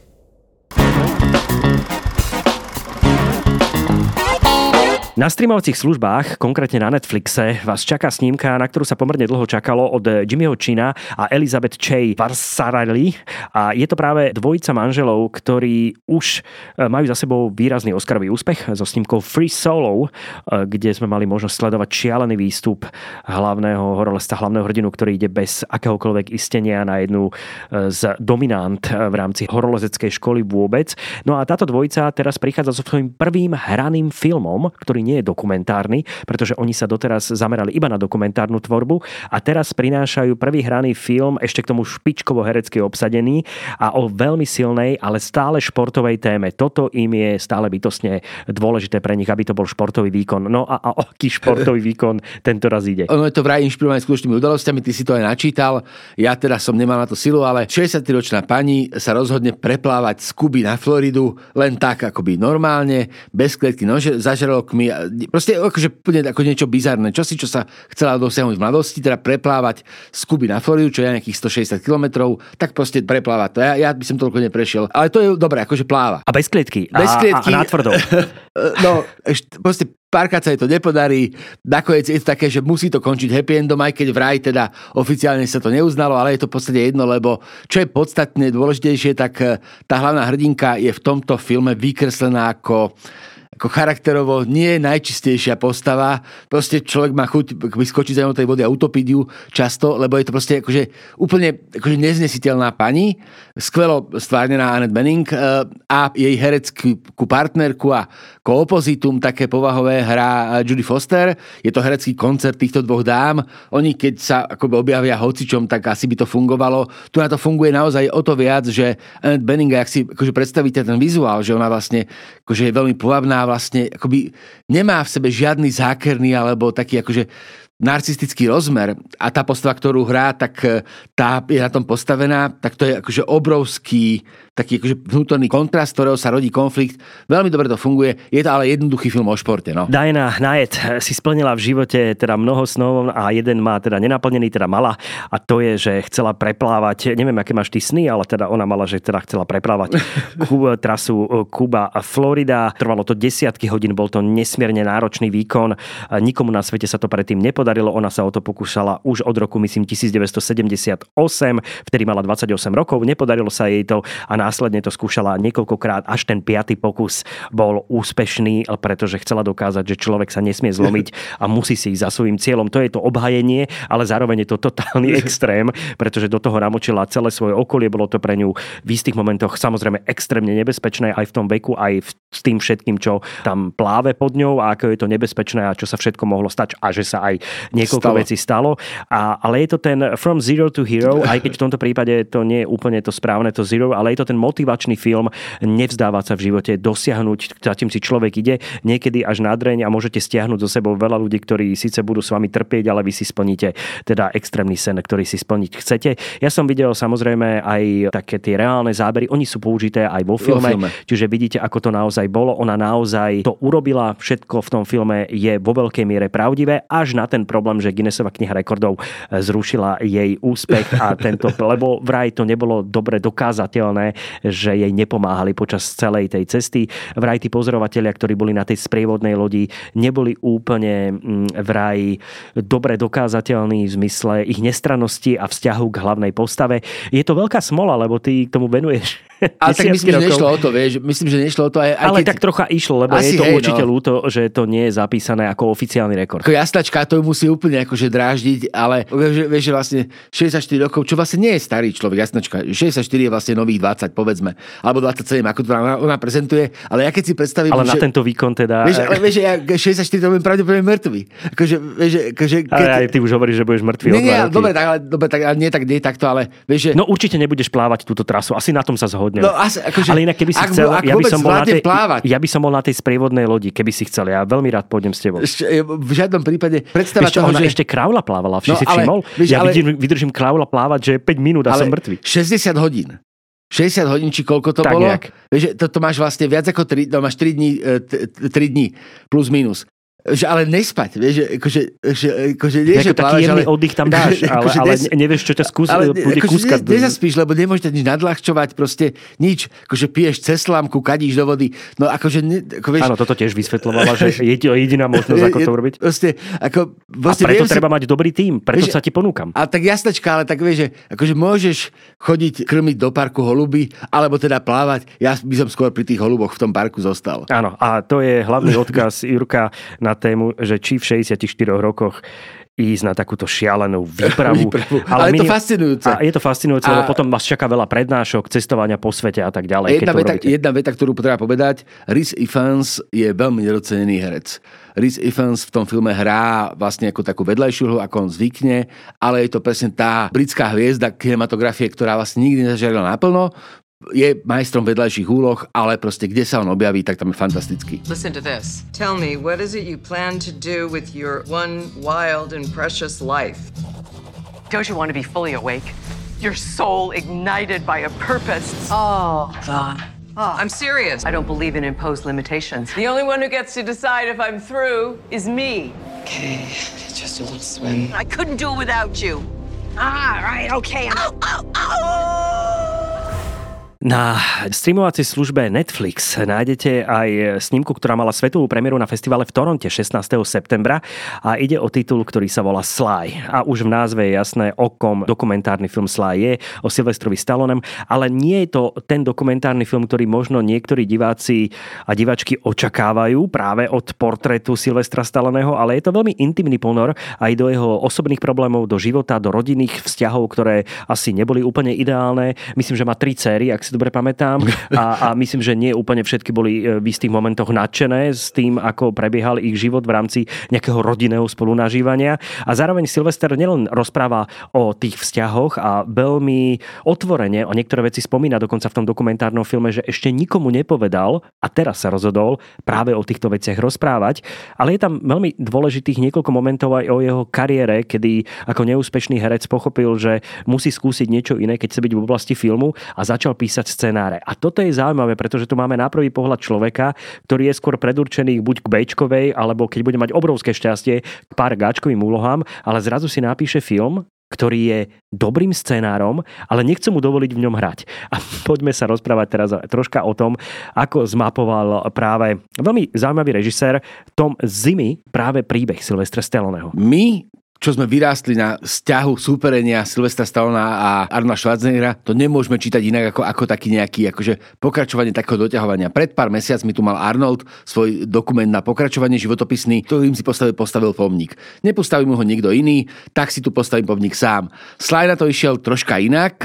Na streamovacích službách, konkrétne na Netflixe, vás čaká snímka, na ktorú sa pomerne dlho čakalo od Jimmyho China a Elizabeth Chey Varsarelli. A je to práve dvojica manželov, ktorí už e, majú za sebou výrazný Oscarový úspech so snímkou Free Solo, e, kde sme mali možnosť sledovať šialený výstup hlavného horolesta, hlavného hrdinu, ktorý ide bez akéhokoľvek istenia na jednu e, z dominant v rámci horolezeckej školy vôbec. No a táto dvojica teraz prichádza so svojím prvým hraným filmom, ktorý nie je dokumentárny, pretože oni sa doteraz zamerali iba na dokumentárnu tvorbu a teraz prinášajú prvý hraný film, ešte k tomu špičkovo herecky obsadený a o veľmi silnej, ale stále športovej téme. Toto im je stále bytostne dôležité pre nich, aby to bol športový výkon. No a, a aký športový výkon tento raz ide? Ono je to vraj inšpirované skutočnými udalosťami, ty si to aj načítal. Ja teda som nemal na to silu, ale 63-ročná pani sa rozhodne preplávať z Kuby na Floridu len tak akoby normálne, bez klietky nože, za žralokmi proste akože ako niečo bizarné. Čo si, čo sa chcela dosiahnuť v mladosti, teda preplávať z Kuby na Floridu, čo je nejakých 160 km, tak proste preplávať to. Ja, ja by som toľko neprešiel. Ale to je dobré, akože pláva. A bez klietky. Bez klietky. A, a, natvrdo. [LAUGHS] no, proste párkrát sa jej to nepodarí. Nakoniec je to také, že musí to končiť happy endom, aj keď vraj teda oficiálne sa to neuznalo, ale je to v podstate jedno, lebo čo je podstatne dôležitejšie, tak eh, tá hlavná hrdinka je v tomto filme vykreslená ako ako charakterovo nie je najčistejšia postava. Proste človek má chuť vyskočiť za tej vody a utopiť ju často, lebo je to proste akože úplne akože neznesiteľná pani, skvelo stvárnená Annette Benning eh, a jej hereckú partnerku a koopozitum také povahové hrá Judy Foster. Je to herecký koncert týchto dvoch dám. Oni keď sa akoby objavia hocičom, tak asi by to fungovalo. Tu na to funguje naozaj o to viac, že Annette Benning, ak si akože predstavíte ten vizuál, že ona vlastne akože je veľmi plavná, vlastne akoby nemá v sebe žiadny zákerný alebo taký akože narcistický rozmer a tá postava, ktorú hrá, tak e, tá je na tom postavená, tak to je akože obrovský taký akože vnútorný kontrast, ktorého sa rodí konflikt. Veľmi dobre to funguje. Je to ale jednoduchý film o športe. No. Diana Najet si splnila v živote teda mnoho snov a jeden má teda nenaplnený, teda mala a to je, že chcela preplávať, neviem, aké máš ty sny, ale teda ona mala, že teda chcela preplávať [LAUGHS] trasu e, Kuba a Florida. Trvalo to desiatky hodín, bol to nesmierne náročný výkon. Nikomu na svete sa to predtým nepodarilo. Ona sa o to pokúšala už od roku, myslím, 1978, vtedy mala 28 rokov. Nepodarilo sa jej to a následne to skúšala niekoľkokrát, až ten piatý pokus bol úspešný, pretože chcela dokázať, že človek sa nesmie zlomiť a musí si ísť za svojím cieľom. To je to obhajenie, ale zároveň je to totálny [LAUGHS] extrém, pretože do toho namočila celé svoje okolie, bolo to pre ňu v istých momentoch samozrejme extrémne nebezpečné aj v tom veku, aj v, s tým všetkým, čo tam pláve pod ňou a ako je to nebezpečné a čo sa všetko mohlo stať a že sa aj niekoľko stalo. vecí stalo. A, ale je to ten From Zero to Hero, [LAUGHS] aj keď v tomto prípade to nie je úplne to správne, to Zero, ale je to ten motivačný film, nevzdávať sa v živote, dosiahnuť, za tým si človek ide, niekedy až na dreň a môžete stiahnuť zo sebou veľa ľudí, ktorí síce budú s vami trpieť, ale vy si splníte teda extrémny sen, ktorý si splniť chcete. Ja som videl samozrejme aj také tie reálne zábery, oni sú použité aj vo filme, vo filme. čiže vidíte, ako to naozaj bolo. Ona naozaj to urobila, všetko v tom filme je vo veľkej miere pravdivé, až na ten problém, že Guinnessova kniha rekordov zrušila jej úspech a [LAUGHS] tento, lebo vraj to nebolo dobre dokázateľné, že jej nepomáhali počas celej tej cesty. Vraj tí pozorovatelia, ktorí boli na tej sprievodnej lodi, neboli úplne mm, vraj dobre dokázateľní v zmysle ich nestrannosti a vzťahu k hlavnej postave. Je to veľká smola, lebo ty tomu venuješ [LAUGHS] ale tak myslím, rokov. že nešlo o to, vieš. Myslím, že nešlo o to aj, aj Ale keď... tak trocha išlo, lebo Asi je to hej, určite no. ľúto, že to nie je zapísané ako oficiálny rekord. Ako jasnačka to musí úplne akože dráždiť, ale vieš, vieš, že vlastne 64 rokov, čo vlastne nie je starý človek, jasnačka. 64 je vlastne nových 20, povedzme. Alebo 27, ako to ona, ona prezentuje. Ale ja keď si predstavím... Ale že... na tento výkon teda... Vieš, ale vieš, ja 64 to budem pravdepodobne mŕtvy. Akože, vieš, akože, keď... Ale aj ty už hovoríš, že budeš mŕtvy. Nie, nie, dobre, tak, ale, dobre, tak, ale nie, tak, nie takto, ale vieš, že... No určite nebudeš plávať túto trasu, asi na tom sa zhodneme. No, asi, akože, ale inak, keby si ak, chcel, ak ja by som bol na tej, plávať. ja by som bol na tej sprievodnej lodi, keby si chcel. Ja veľmi rád pôjdem s tebou. V žiadnom prípade čo, toho, ona že... ešte kraula plávala, no, si ale, všimol? Vieš, ja ale... vydržím, vydržím kraula plávať, že 5 minút a ale som mŕtvy. 60 hodín. 60 hodín, či koľko to tak bolo? Vieš, to, to máš vlastne viac ako 3, to máš 3 dní, 3 e, dní plus minus. Že ale nespať, vieš, že, akože, že, akože nie, že plávaš, ale, oddych tam [LAUGHS] dáš, ale, akože ale nes- nevieš, čo ťa skús, ale bude akože kúskať. ne, nezaspíš, lebo nemôžeš nič nadľahčovať, proste nič, akože piješ cez slámku, kadíš do vody, no akože, ne, ako vieš, Áno, toto tiež vysvetľovala, že je jediná možnosť, ako to [LAUGHS] urobiť. Proste, ako, A proste preto viem si- treba mať dobrý tím, preto Vieš, sa ti ponúkam. A tak jasnačka, ale tak vieš, že akože môžeš chodiť krmiť do parku holuby, alebo teda plávať. Ja by som skôr pri tých holuboch v tom parku zostal. Áno, a to je hlavný [LAUGHS] odkaz Jurka na tému, že či v 64 rokoch ísť na takúto šialenú [LAUGHS] výpravu. Výpravu. Ale je to fascinujúce. A je to fascinujúce, A- lebo potom vás čaká veľa prednášok, cestovania po svete a tak ďalej. Jedna veta, robíte. jedna veta, ktorú treba povedať, Rhys Ifans je veľmi nedocenený herec. Rhys Ifans v tom filme hrá vlastne ako takú vedľajšiu hru, ako on zvykne, ale je to presne tá britská hviezda kinematografie, ktorá vlastne nikdy nezažarila naplno. Je majstrom vedľajších úloh, ale proste kde sa on objaví, tak tam je fantastický. Listen to this. Tell me, what is it you plan to do with your one wild and precious life? Don't you want to be fully awake? Your soul ignited by a purpose. Oh, Vaughn. I'm serious. I don't believe in imposed limitations. The only one who gets to decide if I'm through is me. Okay, just a little swim. I couldn't do it without you. Ah, right, okay. Na streamovacej službe Netflix nájdete aj snímku, ktorá mala svetovú premiéru na festivale v Toronte 16. septembra a ide o titul, ktorý sa volá Sly. A už v názve je jasné, o kom dokumentárny film Sly je, o Silvestrovi Stallonem, ale nie je to ten dokumentárny film, ktorý možno niektorí diváci a divačky očakávajú práve od portrétu Silvestra Stalloneho, ale je to veľmi intimný ponor aj do jeho osobných problémov, do života, do rodinných vzťahov, ktoré asi neboli úplne ideálne. Myslím, že má tri céry, ak si dobre pamätám. A, a myslím, že nie úplne všetky boli e, v istých momentoch nadšené s tým, ako prebiehal ich život v rámci nejakého rodinného spolunažívania. A zároveň Silvester nielen rozpráva o tých vzťahoch a veľmi otvorene o niektoré veci spomína dokonca v tom dokumentárnom filme, že ešte nikomu nepovedal a teraz sa rozhodol práve o týchto veciach rozprávať. Ale je tam veľmi dôležitých niekoľko momentov aj o jeho kariére, kedy ako neúspešný herec pochopil, že musí skúsiť niečo iné, keď chce byť v oblasti filmu a začal písať scenáre. A toto je zaujímavé, pretože tu máme na prvý pohľad človeka, ktorý je skôr predurčený buď k Bčkovej, alebo keď bude mať obrovské šťastie k pár gáčkovým úlohám, ale zrazu si napíše film, ktorý je dobrým scenárom, ale nechce mu dovoliť v ňom hrať. A [LAUGHS] poďme sa rozprávať teraz troška o tom, ako zmapoval práve veľmi zaujímavý režisér Tom Zimy práve príbeh Silvestra Stalloneho. My čo sme vyrástli na vzťahu súperenia Silvestra Stallona a Arna Schwarzeneggera, to nemôžeme čítať inak ako, ako taký nejaký akože pokračovanie takého doťahovania. Pred pár mesiacmi tu mal Arnold svoj dokument na pokračovanie životopisný, ktorým si postavil, postavil pomník. Nepostavil mu ho niekto iný, tak si tu postavím pomník sám. Sly na to išiel troška inak,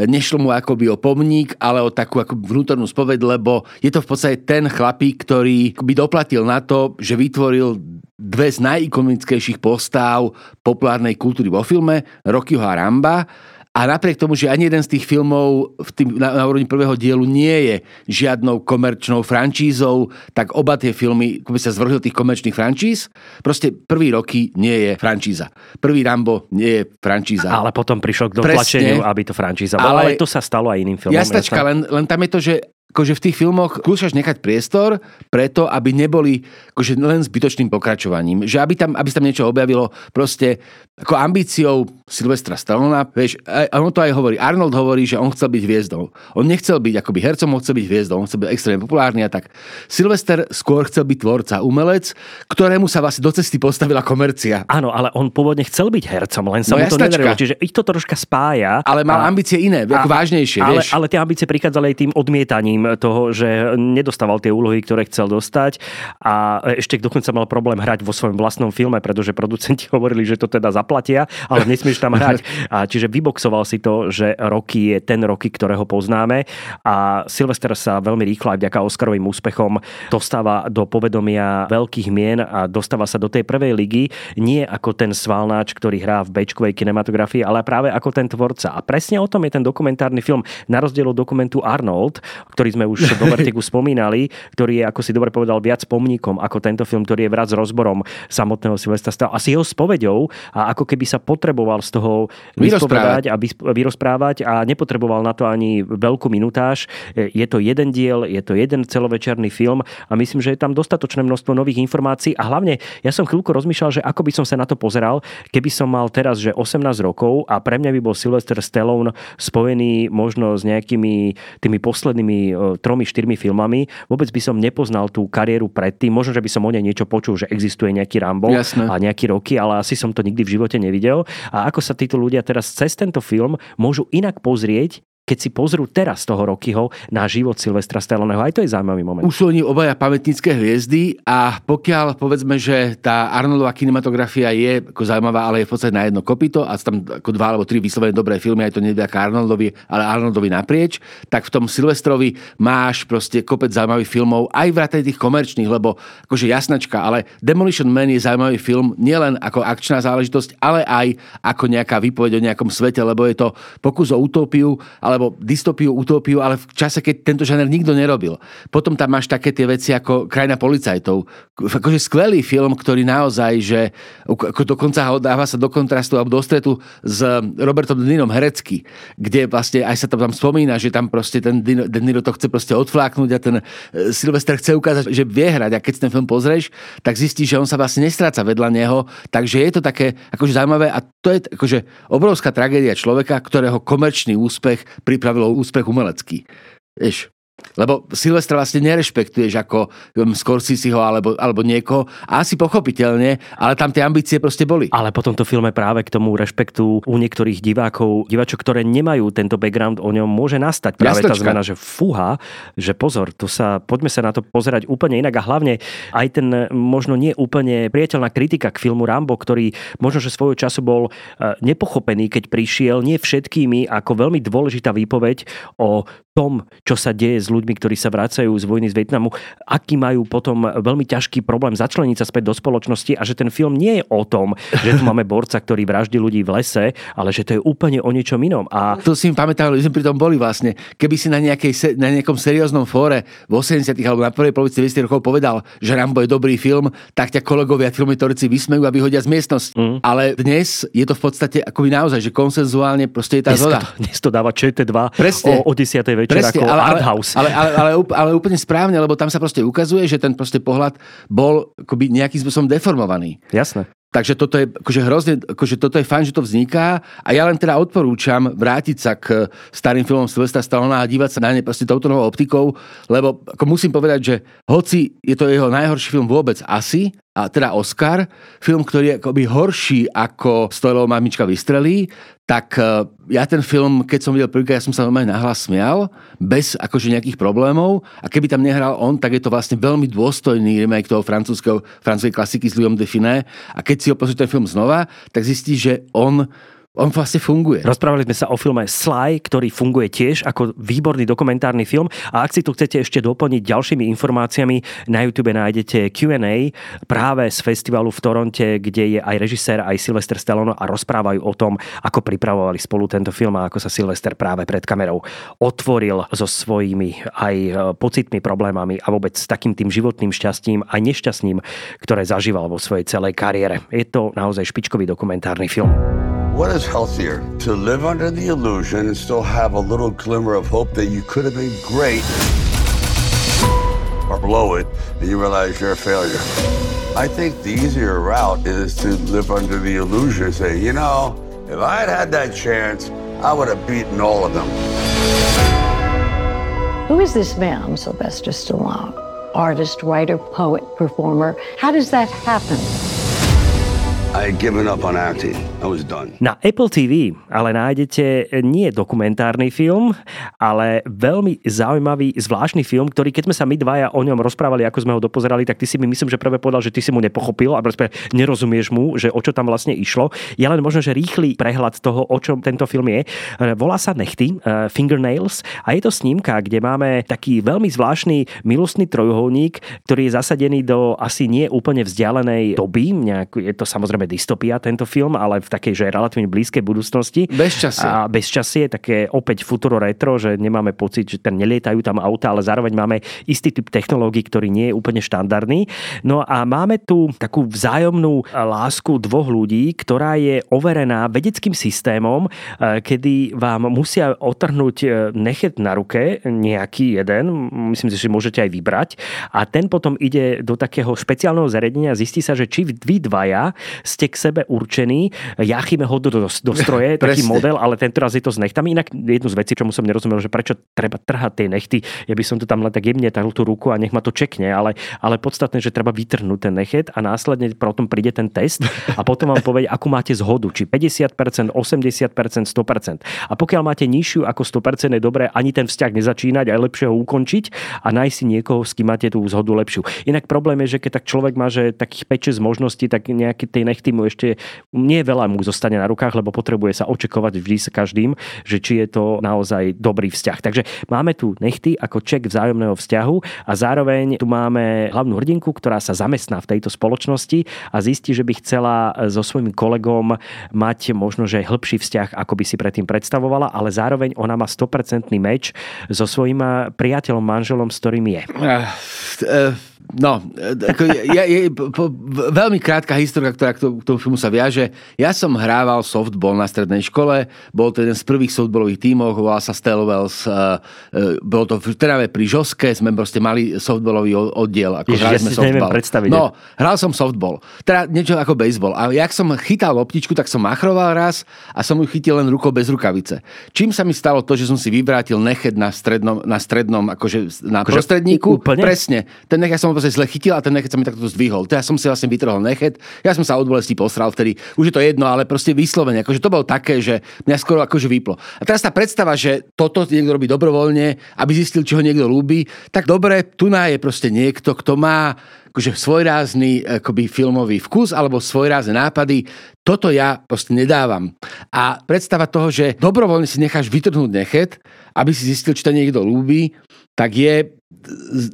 nešlo mu akoby o pomník, ale o takú ako vnútornú spoved, lebo je to v podstate ten chlapík, ktorý by doplatil na to, že vytvoril dve z najikonickejších postáv populárnej kultúry vo filme, Rockyho a Ramba. A napriek tomu, že ani jeden z tých filmov v tým, na, na úrovni prvého dielu nie je žiadnou komerčnou francízou, tak oba tie filmy, ako by sa zvrhli tých komerčných frančíz, proste prvý roky nie je francíza. Prvý Rambo nie je francíza. Ale potom prišiel k dotlačeniu, Presne. aby to francíza bola. Ale, Ale- to sa stalo aj iným filmom. Jasnačka, jasné. len, len tam je to, že akože v tých filmoch skúšaš nechať priestor preto, aby neboli akože len zbytočným pokračovaním. Že aby tam, aby sa tam niečo objavilo proste ako ambíciou Silvestra Stallona. Vieš, a a on to aj hovorí. Arnold hovorí, že on chcel byť hviezdou. On nechcel byť akoby hercom, on chcel byť hviezdou. On chcel byť extrémne populárny a tak. Silvester skôr chcel byť tvorca, umelec, ktorému sa vlastne do cesty postavila komercia. Áno, ale on pôvodne chcel byť hercom, len sa No mu to nedarilo. Čiže ich to troška spája. Ale mal A- ambície iné, ako vážnejšie, ale, vieš. ale tie ambície prichádzali aj tým odmietaním toho, že nedostával tie úlohy, ktoré chcel dostať a ešte dokonca mal problém hrať vo svojom vlastnom filme, pretože producenti [LAUGHS] hovorili, že to teda zaplatia, ale nesmieš tam hrať. A čiže vyboxoval si to, že Rocky je ten Rocky, ktorého poznáme a Sylvester sa veľmi rýchlo aj vďaka Oscarovým úspechom dostáva do povedomia veľkých mien a dostáva sa do tej prvej ligy nie ako ten svalnáč, ktorý hrá v bečkovej kinematografii, ale práve ako ten tvorca. A presne o tom je ten dokumentárny film. Na rozdiel od dokumentu Arnold, ktorý sme už do Vertigu [LAUGHS] spomínali, ktorý je, ako si dobre povedal, viac pomníkom ako tento film, ktorý je viac rozborom samotného Silvestra Stallone. Asi jeho spovedou a ako keby sa potreboval z toho vyspovedať a vyrozprávať a nepotreboval na to ani veľkú minutáž. Je to jeden diel, je to jeden celovečerný film a myslím, že je tam dostatočné množstvo nových informácií a hlavne ja som chvíľku rozmýšľal, že ako by som sa na to pozeral, keby som mal teraz, že 18 rokov a pre mňa by bol Sylvester Stallone spojený možno s nejakými tými poslednými e, tromi, štyrmi filmami. Vôbec by som nepoznal tú kariéru predtým. Možno, že by som o nej niečo počul, že existuje nejaký Rambo Jasné. a nejaký roky, ale asi som to nikdy v živote nevidel. A ako sa títo ľudia teraz cez tento film môžu inak pozrieť keď si pozrú teraz toho Rockyho na život Silvestra Stalloneho. Aj to je zaujímavý moment. Už sú oni obaja pamätnícke hviezdy a pokiaľ povedzme, že tá Arnoldová kinematografia je ako zaujímavá, ale je v podstate na jedno kopito a tam ako dva alebo tri vyslovene dobré filmy, aj to je Arnoldovi, ale Arnoldovi naprieč, tak v tom Silvestrovi máš proste kopec zaujímavých filmov, aj vrátane tých komerčných, lebo akože jasnačka, ale Demolition Man je zaujímavý film nielen ako akčná záležitosť, ale aj ako nejaká výpoveď o nejakom svete, lebo je to pokus o utópiu, ale alebo dystopiu, utópiu, ale v čase, keď tento žáner nikto nerobil. Potom tam máš také tie veci ako Krajina policajtov. Akože skvelý film, ktorý naozaj, že ako dokonca ho dáva sa do kontrastu alebo do stretu s Robertom De Nirom herecky, kde vlastne aj sa tam, tam spomína, že tam proste ten De Niro to chce proste odfláknuť a ten e, Silvester chce ukázať, že vie hrať a keď ten film pozrieš, tak zistíš, že on sa vlastne nestráca vedľa neho, takže je to také akože zaujímavé a to je akože obrovská tragédia človeka, ktorého komerčný úspech pripravilo úspech umelecký. Vieš, lebo Silvestra vlastne nerešpektuješ ako Scorseseho alebo, alebo niekoho. Asi pochopiteľne, ale tam tie ambície proste boli. Ale po tomto filme práve k tomu rešpektu u niektorých divákov, diváčok, ktoré nemajú tento background o ňom, môže nastať práve Jasnočka. tá zmena, že fúha, že pozor, to sa, poďme sa na to pozerať úplne inak a hlavne aj ten možno nie úplne priateľná kritika k filmu Rambo, ktorý možno, že svojho času bol e, nepochopený, keď prišiel, nie všetkými ako veľmi dôležitá výpoveď o tom, čo sa deje s ľuďmi, ktorí sa vracajú z vojny z Vietnamu, aký majú potom veľmi ťažký problém začleniť sa späť do spoločnosti a že ten film nie je o tom, že tu máme borca, ktorý vraždí ľudí v lese, ale že to je úplne o niečom inom. A... To si mi pamätal, že sme pri tom boli vlastne. Keby si na, nejakej, na nejakom serióznom fóre v 80 alebo na prvej polovici 90 rokov povedal, že Rambo je dobrý film, tak ťa kolegovia filmitorici vysmejú a vyhodia z miestnosti. Mm. Ale dnes je to v podstate akoby naozaj, že konsenzuálne proste je tá zhoda. Dnes to dáva ČT2 Presne. o, o 10 večer Presne, ako ale. Ale, [LAUGHS] ale, ale, ale, ale úplne správne, lebo tam sa proste ukazuje, že ten proste pohľad bol akoby nejakým spôsobom deformovaný. Jasné. Takže toto je akože hrozne, akože toto je fajn, že to vzniká a ja len teda odporúčam vrátiť sa k starým filmom Sylvestra Stallona a dívať sa na ne proste touto novou optikou, lebo ako musím povedať, že hoci je to jeho najhorší film vôbec asi, a teda Oscar, film, ktorý je akoby horší ako Stojlov mamička vystrelí, tak e, ja ten film, keď som videl prvýkrát, ja som sa normálne nahlas smial, bez akože nejakých problémov. A keby tam nehral on, tak je to vlastne veľmi dôstojný remake toho francúzskej klasiky s Louis de Finé a keď si ho ten film znova, tak zistí, že on on vlastne funguje. Rozprávali sme sa o filme Sly, ktorý funguje tiež ako výborný dokumentárny film a ak si tu chcete ešte doplniť ďalšími informáciami, na YouTube nájdete Q&A práve z festivalu v Toronte, kde je aj režisér, aj Sylvester Stallone a rozprávajú o tom, ako pripravovali spolu tento film a ako sa Sylvester práve pred kamerou otvoril so svojimi aj e, pocitmi, problémami a vôbec takým tým životným šťastím a nešťastím, ktoré zažíval vo svojej celej kariére. Je to naozaj špičkový dokumentárny film. What is healthier? To live under the illusion and still have a little glimmer of hope that you could have been great, or blow it and you realize you're a failure. I think the easier route is to live under the illusion and say, you know, if I had had that chance, I would have beaten all of them. Who is this man, Sylvester Stallone? Artist, writer, poet, performer. How does that happen? Na Apple TV ale nájdete nie dokumentárny film, ale veľmi zaujímavý, zvláštny film, ktorý keď sme sa my dvaja o ňom rozprávali, ako sme ho dopozerali, tak ty si mi myslím, že prvé povedal, že ty si mu nepochopil, a nerozumieš mu, že o čo tam vlastne išlo. Ja len možno, že rýchly prehľad toho, o čom tento film je. Volá sa Nechty, uh, Fingernails a je to snímka, kde máme taký veľmi zvláštny milostný trojuholník, ktorý je zasadený do asi nie úplne vzdialenej doby, nejak, je to samozrejme samozrejme dystopia tento film, ale v takej, že relatívne blízkej budúcnosti. Bezčasie. A bezčasie, také opäť futuro retro, že nemáme pocit, že tam nelietajú tam auta, ale zároveň máme istý typ technológií, ktorý nie je úplne štandardný. No a máme tu takú vzájomnú lásku dvoch ľudí, ktorá je overená vedeckým systémom, e, kedy vám musia otrhnúť e, nechet na ruke, nejaký jeden, myslím si, že môžete aj vybrať a ten potom ide do takého špeciálneho zariadenia a zistí sa, že či vy dvaja ste k sebe určení, jachíme ho do, do, do stroje, [LAUGHS] taký model, ale tento raz je to s nechtami. Inak jednu z vecí, čomu som nerozumel, že prečo treba trhať tie nechty, ja by som to tam len tak jemne tú ruku a nech ma to čekne, ale, ale podstatné, že treba vytrhnúť ten nechet a následne potom príde ten test a potom vám povie, akú máte zhodu, či 50%, 80%, 100%. A pokiaľ máte nižšiu ako 100%, je dobré ani ten vzťah nezačínať, aj lepšie ho ukončiť a nájsť si niekoho, s kým máte tú zhodu lepšiu. Inak problém je, že keď tak človek má že takých 5-6 možností, tak nejaké tej nechty mu ešte nie veľa mu zostane na rukách, lebo potrebuje sa očakovať vždy s každým, že či je to naozaj dobrý vzťah. Takže máme tu nechty ako ček vzájomného vzťahu a zároveň tu máme hlavnú hrdinku, ktorá sa zamestná v tejto spoločnosti a zistí, že by chcela so svojím kolegom mať možno, že hĺbší vzťah, ako by si predtým predstavovala, ale zároveň ona má 100% meč so svojím priateľom, manželom, s ktorým je. Uh, uh No, ako je, je, po, veľmi krátka história, ktorá k tomu, k tomu filmu sa viaže. Ja som hrával softball na strednej škole, bol to jeden z prvých softballových tímov, volal sa Stelwells, uh, uh, bolo to v Trnave pri Žoske, sme proste mali softballový oddiel, ako Ježiš, ja sme softball. Predstaviť. No, hral som softball, teda niečo ako baseball. A jak som chytal loptičku, tak som machroval raz a som ju chytil len rukou bez rukavice. Čím sa mi stalo to, že som si vyvrátil nechet na strednom, na strednom akože na akože prostredníku. Úplne? Presne. Ten nech ja som proste zle chytil a ten nechet sa mi takto zdvihol. Teraz som si vlastne vytrhol nechet. Ja som sa od bolesti posral vtedy. Už je to jedno, ale proste vyslovene. Akože to bolo také, že mňa skoro akože vyplo. A teraz tá predstava, že toto niekto robí dobrovoľne, aby zistil, či ho niekto ľúbi, tak dobre, tu je proste niekto, kto má akože svojrázny akoby filmový vkus alebo svojrázne nápady. Toto ja proste nedávam. A predstava toho, že dobrovoľne si necháš vytrhnúť nechet, aby si zistil, či to niekto ľúbi, tak je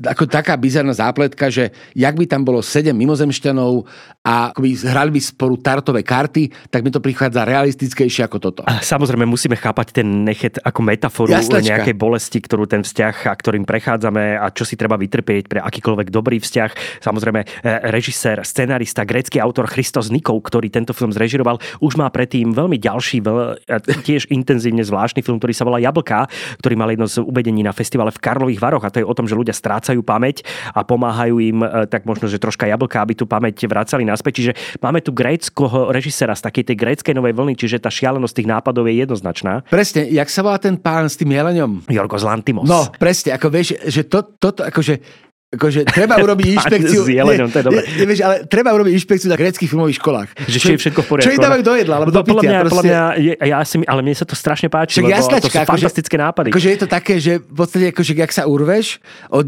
ako taká bizarná zápletka, že jak by tam bolo sedem mimozemšťanov a by hrali by spolu tartové karty, tak mi to prichádza realistickejšie ako toto. A samozrejme musíme chápať ten nechet ako metaforu Jasnečka. nejakej bolesti, ktorú ten vzťah, a ktorým prechádzame a čo si treba vytrpieť pre akýkoľvek dobrý vzťah. Samozrejme, e, režisér, scenarista, grécky autor Christos Nikov, ktorý tento film zrežiroval, už má predtým veľmi ďalší, veľ, tiež intenzívne zvláštny film, ktorý sa volá Jablka, ktorý mal jedno z uvedení na festivale v Karlových Varoch a to je o tom, že ľudia strácajú pamäť a pomáhajú im e, tak možno, že troška jablka, aby tú pamäť vracali naspäť. Čiže máme tu gréckého režisera z takej tej gréckej novej vlny, čiže tá šialenosť tých nápadov je jednoznačná. Presne, jak sa volá ten pán s tým jeleňom? Jorgos Lantimos. No, presne, ako vieš, že to, toto, akože Akože treba [LAUGHS] urobiť inšpekciu. S jeleňom, to je dobré. Nie, vieš, ale treba urobiť inšpekciu na greckých filmových školách. Že čo, je všetko v poriadku. Čo im dávajú do jedla, alebo do pitia. Mňa, proste... mňa, ja si, ale mne sa to strašne páči, lebo jasnačka, to sú akože, fantastické nápady. Akože je to také, že v podstate, akože, ak sa urveš od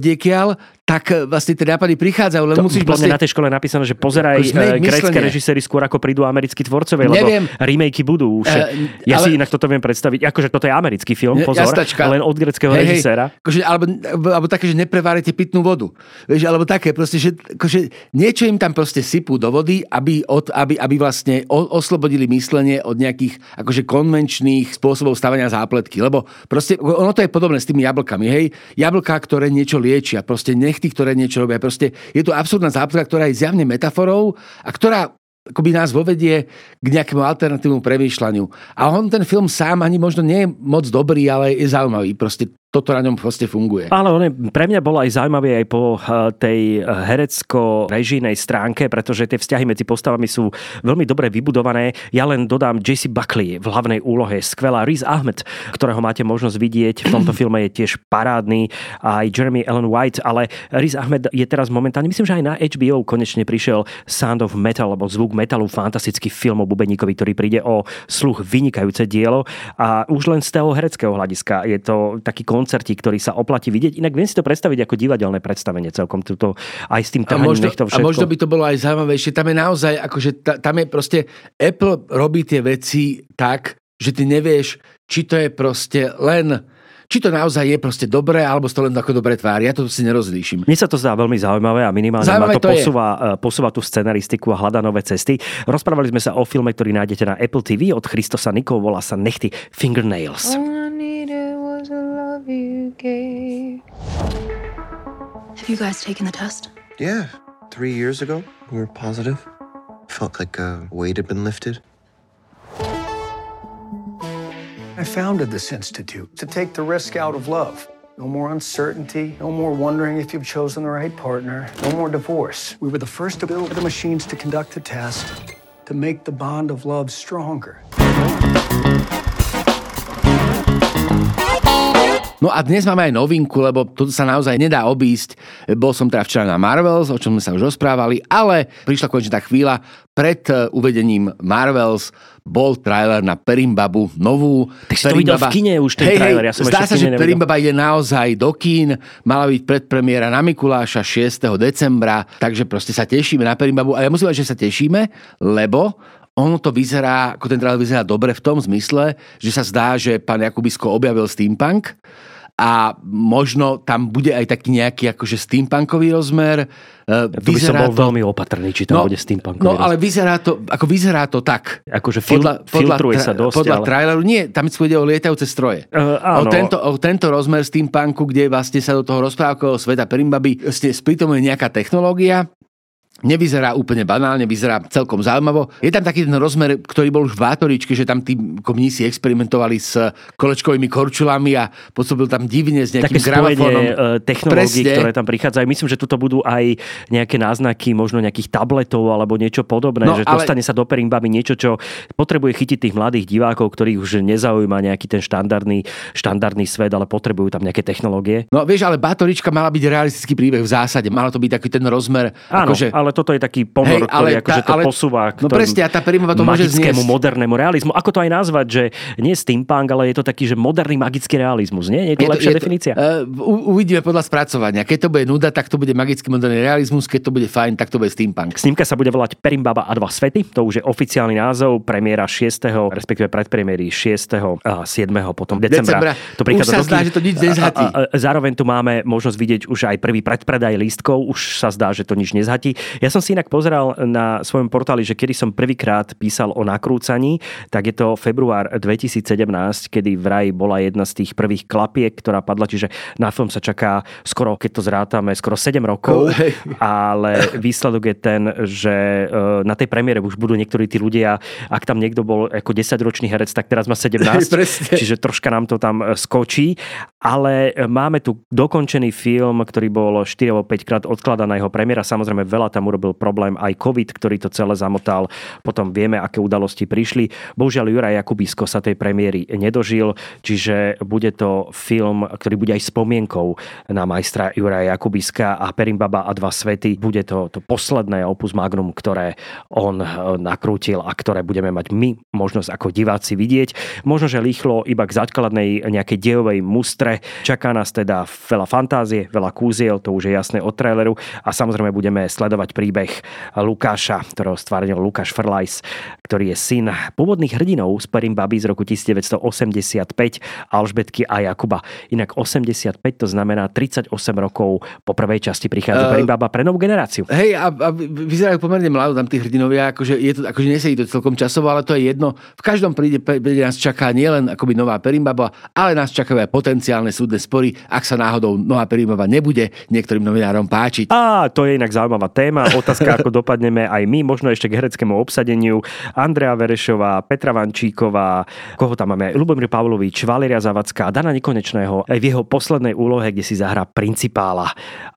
tak e, vlastne tie nápady prichádzajú, len to, musíš vlastne... na tej škole napísané, že pozeraj uh, grécké režiséry skôr ako prídu americkí tvorcovia, lebo Neviem. remakey budú už. Uh, ja ale... si inak toto viem predstaviť. Akože toto je americký film, pozor, Jastačka. len od greckého hey, režiséra. Hey, akože, alebo, alebo také, že neprevárite pitnú vodu. Vieš, alebo také, proste, že akože niečo im tam proste sypú do vody, aby, od, aby, aby vlastne oslobodili myslenie od nejakých akože konvenčných spôsobov stavania zápletky. Lebo proste ono to je podobné s tými jablkami. Hej, jablka, ktoré niečo liečia. Proste ne nechty, ktoré niečo robia. Proste je to absurdná zápletka, ktorá je zjavne metaforou a ktorá akoby nás vovedie k nejakému alternatívnu premýšľaniu. A on ten film sám ani možno nie je moc dobrý, ale je zaujímavý. Proste toto na ňom proste funguje. Ale on je, pre mňa bol aj zaujímavý aj po eh, tej herecko-režijnej stránke, pretože tie vzťahy medzi postavami sú veľmi dobre vybudované. Ja len dodám JC Buckley v hlavnej úlohe, skvelá Riz Ahmed, ktorého máte možnosť vidieť. V tomto [CLEARS THROAT] filme je tiež parádny aj Jeremy Allen White, ale Riz Ahmed je teraz momentálne, myslím, že aj na HBO konečne prišiel Sound of Metal, alebo zvuk metalu, fantastický film o Bubeníkovi, ktorý príde o sluch vynikajúce dielo a už len z toho hereckého hľadiska je to taký koncertík, ktorý sa oplatí vidieť. Inak viem si to predstaviť ako divadelné predstavenie celkom túto, aj s tým a možno, to všetko. A možno by to bolo aj zaujímavejšie. Tam je naozaj, akože tam je proste, Apple robí tie veci tak, že ty nevieš, či to je proste len či to naozaj je proste dobré, alebo to len ako dobré tvári. Ja to si nerozlíšim. Mne sa to zdá veľmi zaujímavé a minimálne zaujímavé ma to, to posúva, e, posúva tú scenaristiku a hľada nové cesty. Rozprávali sme sa o filme, ktorý nájdete na Apple TV od Christosa Nikov, volá sa Nechty Fingernails. Have you guys taken the test? Yeah, three years ago we were positive. Felt like a weight had been lifted. I founded this institute to take the risk out of love. No more uncertainty, no more wondering if you've chosen the right partner, no more divorce. We were the first to build the machines to conduct the test to make the bond of love stronger. No a dnes máme aj novinku, lebo to sa naozaj nedá obísť. Bol som teda včera na Marvels, o čom sme sa už rozprávali, ale prišla konečne tá chvíľa. Pred eh, uvedením Marvels bol trailer na Perimbabu novú. Tak si to videl v kine už ten hej, trailer, ja som Zdá sa, že nevedel. Perimbaba ide naozaj do kín, mala byť predpremiéra na Mikuláša 6. decembra, takže proste sa tešíme na Perimbabu. A ja musím povedať, že sa tešíme, lebo ono to vyzerá, ako ten trailer vyzerá dobre v tom zmysle, že sa zdá, že pán Jakubisko objavil steampunk a možno tam bude aj taký nejaký akože steampunkový rozmer. Ja to by som bol to... veľmi opatrný, či tam no, bude steampunkový No rozmer. ale vyzerá to, ako vyzerá to tak. Akože fil, podľa, filtruje podľa, sa dosť. Podľa ale... traileru, nie, tam ide o lietajúce stroje. Uh, áno. O, tento, o tento rozmer steampunku, kde vlastne sa do toho rozprávkového sveta Perimbaby vlastne sprítomuje nejaká technológia, nevyzerá úplne banálne, vyzerá celkom zaujímavo. Je tam taký ten rozmer, ktorý bol už v Vátoričke, že tam tí komníci experimentovali s kolečkovými korčulami a pôsobil tam divne s nejakým Také gramofónom. E, technológií, Presne. ktoré tam prichádzajú. Myslím, že tuto budú aj nejaké náznaky možno nejakých tabletov alebo niečo podobné, no, že ale... dostane sa do Perimbaby niečo, čo potrebuje chytiť tých mladých divákov, ktorých už nezaujíma nejaký ten štandardný, štandardný svet, ale potrebujú tam nejaké technológie. No vieš, ale Bátorička mala byť realistický príbeh v zásade. Malo to byť taký ten rozmer. Áno, akože... ale toto je taký ponor, Hej, ktorý akože to ale, posúva k no presne, tá Perimova to môže zniesť. modernému realizmu. Ako to aj nazvať, že nie steampunk, ale je to taký, že moderný magický realizmus, nie? Je to je lepšia to, je definícia? To, uh, uvidíme podľa spracovania. Keď to bude nuda, tak to bude magický moderný realizmus, keď to bude fajn, tak to bude steampunk. Snímka sa bude volať Perimbaba a dva svety, to už je oficiálny názov, premiéra 6. respektíve predpremiéry 6. a 7. potom decembra. decembra. To už sa zdá, že to nič nezhatí. A, a, a, zároveň tu máme možnosť vidieť už aj prvý predpredaj lístkov, už sa zdá, že to nič nezhatí. Ja som si inak pozeral na svojom portáli, že kedy som prvýkrát písal o nakrúcaní, tak je to február 2017, kedy vraj bola jedna z tých prvých klapiek, ktorá padla, čiže na film sa čaká skoro, keď to zrátame, skoro 7 rokov, oh, ale výsledok je ten, že e, na tej premiére už budú niektorí tí ľudia, ak tam niekto bol ako 10-ročný herec, tak teraz má 17, [LAUGHS] čiže troška nám to tam e, skočí, ale máme tu dokončený film, ktorý bol 4 5 krát odkladaná jeho premiéra, samozrejme veľa tam urobil problém aj COVID, ktorý to celé zamotal. Potom vieme, aké udalosti prišli. Bohužiaľ Juraj Jakubisko sa tej premiéry nedožil, čiže bude to film, ktorý bude aj spomienkou na majstra Juraja Jakubiska a Perimbaba a dva svety. Bude to, to posledné opus magnum, ktoré on e, nakrútil a ktoré budeme mať my možnosť ako diváci vidieť. Možno, že rýchlo iba k základnej nejakej dejovej mustre. Čaká nás teda veľa fantázie, veľa kúziel, to už je jasné od traileru a samozrejme budeme sledovať príbeh Lukáša, ktorého stvárnil Lukáš Frlajs, ktorý je syn pôvodných hrdinov z Perim Baby z roku 1985, Alžbetky a Jakuba. Inak 85 to znamená 38 rokov po prvej časti prichádza uh, Perim Baba pre novú generáciu. Hej, a, a vyzerajú pomerne mladо tam tí hrdinovia, akože, je to, akože nesedí to celkom časovo, ale to je jedno. V každom príde, príde nás čaká nielen akoby nová Perimbaba, ale nás čakajú aj potenciálne súdne spory, ak sa náhodou nová Perimbaba nebude niektorým novinárom páčiť. A to je inak zaujímavá téma. Otázka, ako dopadneme aj my, možno ešte k hereckému obsadeniu. Andrea Verešová, Petra Vančíková, koho tam máme, Lubomír Pavlovič, Valeria Zavacká, Dana Nekonečného, aj v jeho poslednej úlohe, kde si zahrá principála.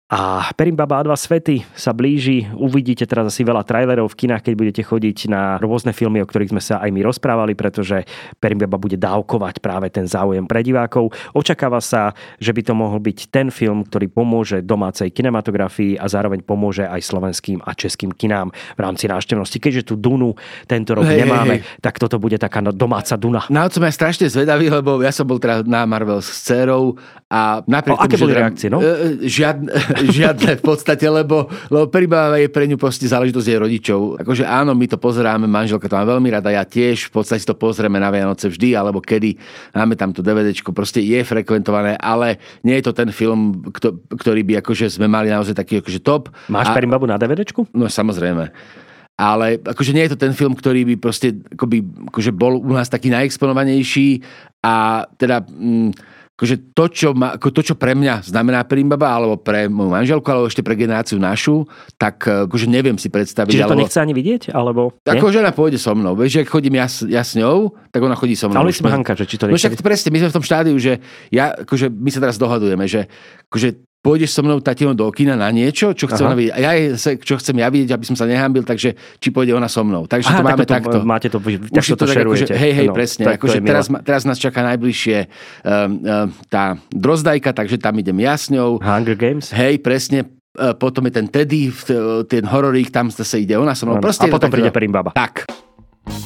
A Perimbaba a dva svety sa blíži. Uvidíte teraz asi veľa trailerov v kinách, keď budete chodiť na rôzne filmy, o ktorých sme sa aj my rozprávali, pretože Perimbaba bude dávkovať práve ten záujem pre divákov. Očakáva sa, že by to mohol byť ten film, ktorý pomôže domácej kinematografii a zároveň pomôže aj slovenským a českým kinám v rámci návštevnosti. Keďže tu Dunu tento rok hey, nemáme, hey, hey. tak toto bude taká domáca Duna. Na som ja strašne zvedavý, lebo ja som bol teda na Marvel s dcerou a napriek o, tomu, aké boli reakcie? No? Žiadne, Žiadne v podstate, lebo, lebo Peribáva je pre ňu proste záležitosť jej rodičov. Akože áno, my to pozeráme, manželka to má veľmi rada, ja tiež, v podstate to pozrieme na Vianoce vždy, alebo kedy máme tam to DVDčko, proste je frekventované, ale nie je to ten film, ktorý by akože sme mali naozaj taký akože top. Máš Perimbabu na DVDčku? No samozrejme ale akože nie je to ten film, ktorý by proste akoby, akože bol u nás taký najexponovanejší a teda mm, akože to, čo ma, ako to, čo pre mňa znamená Primbaba, alebo pre moju manželku, alebo ešte pre generáciu našu, tak akože neviem si predstaviť. Čiže to alebo, nechce ani vidieť? Alebo Ako žena pôjde so mnou. Vieš, ak chodím ja, ja s ňou, tak ona chodí so mnou. Ale sme Hanka, že či to nechce... No však presne, my sme v tom štádiu, že ja, akože my sa teraz dohadujeme, že akože pôjdeš so mnou tatinou do kina na niečo, čo chce ona vidieť. Ja čo chcem ja vidieť, aby som sa nehambil, takže či pôjde ona so mnou. Takže Aha, to máme tak takto. Máte to, Už to, to tak akože, hej, hej, no, presne. Akože teraz, teraz nás čaká najbližšie um, um, tá drozdajka, takže tam idem ja s ňou. Hunger Games? Hej, presne e, potom je ten Teddy, ten hororík, tam zase ide ona so mnou. Proste a potom príde Perimbaba. Tak.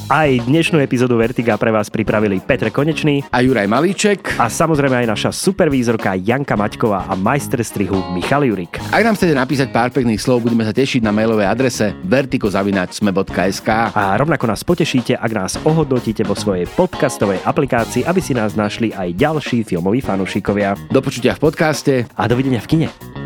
Aj dnešnú epizódu Vertiga pre vás pripravili Petr Konečný a Juraj Malíček a samozrejme aj naša supervízorka Janka Maťková a majster strihu Michal Jurik. Ak nám chcete napísať pár pekných slov, budeme sa tešiť na mailovej adrese vertikozavinačsme.sk A rovnako nás potešíte, ak nás ohodnotíte vo svojej podcastovej aplikácii, aby si nás našli aj ďalší filmoví fanúšikovia. Do počutia v podcaste a dovidenia v kine.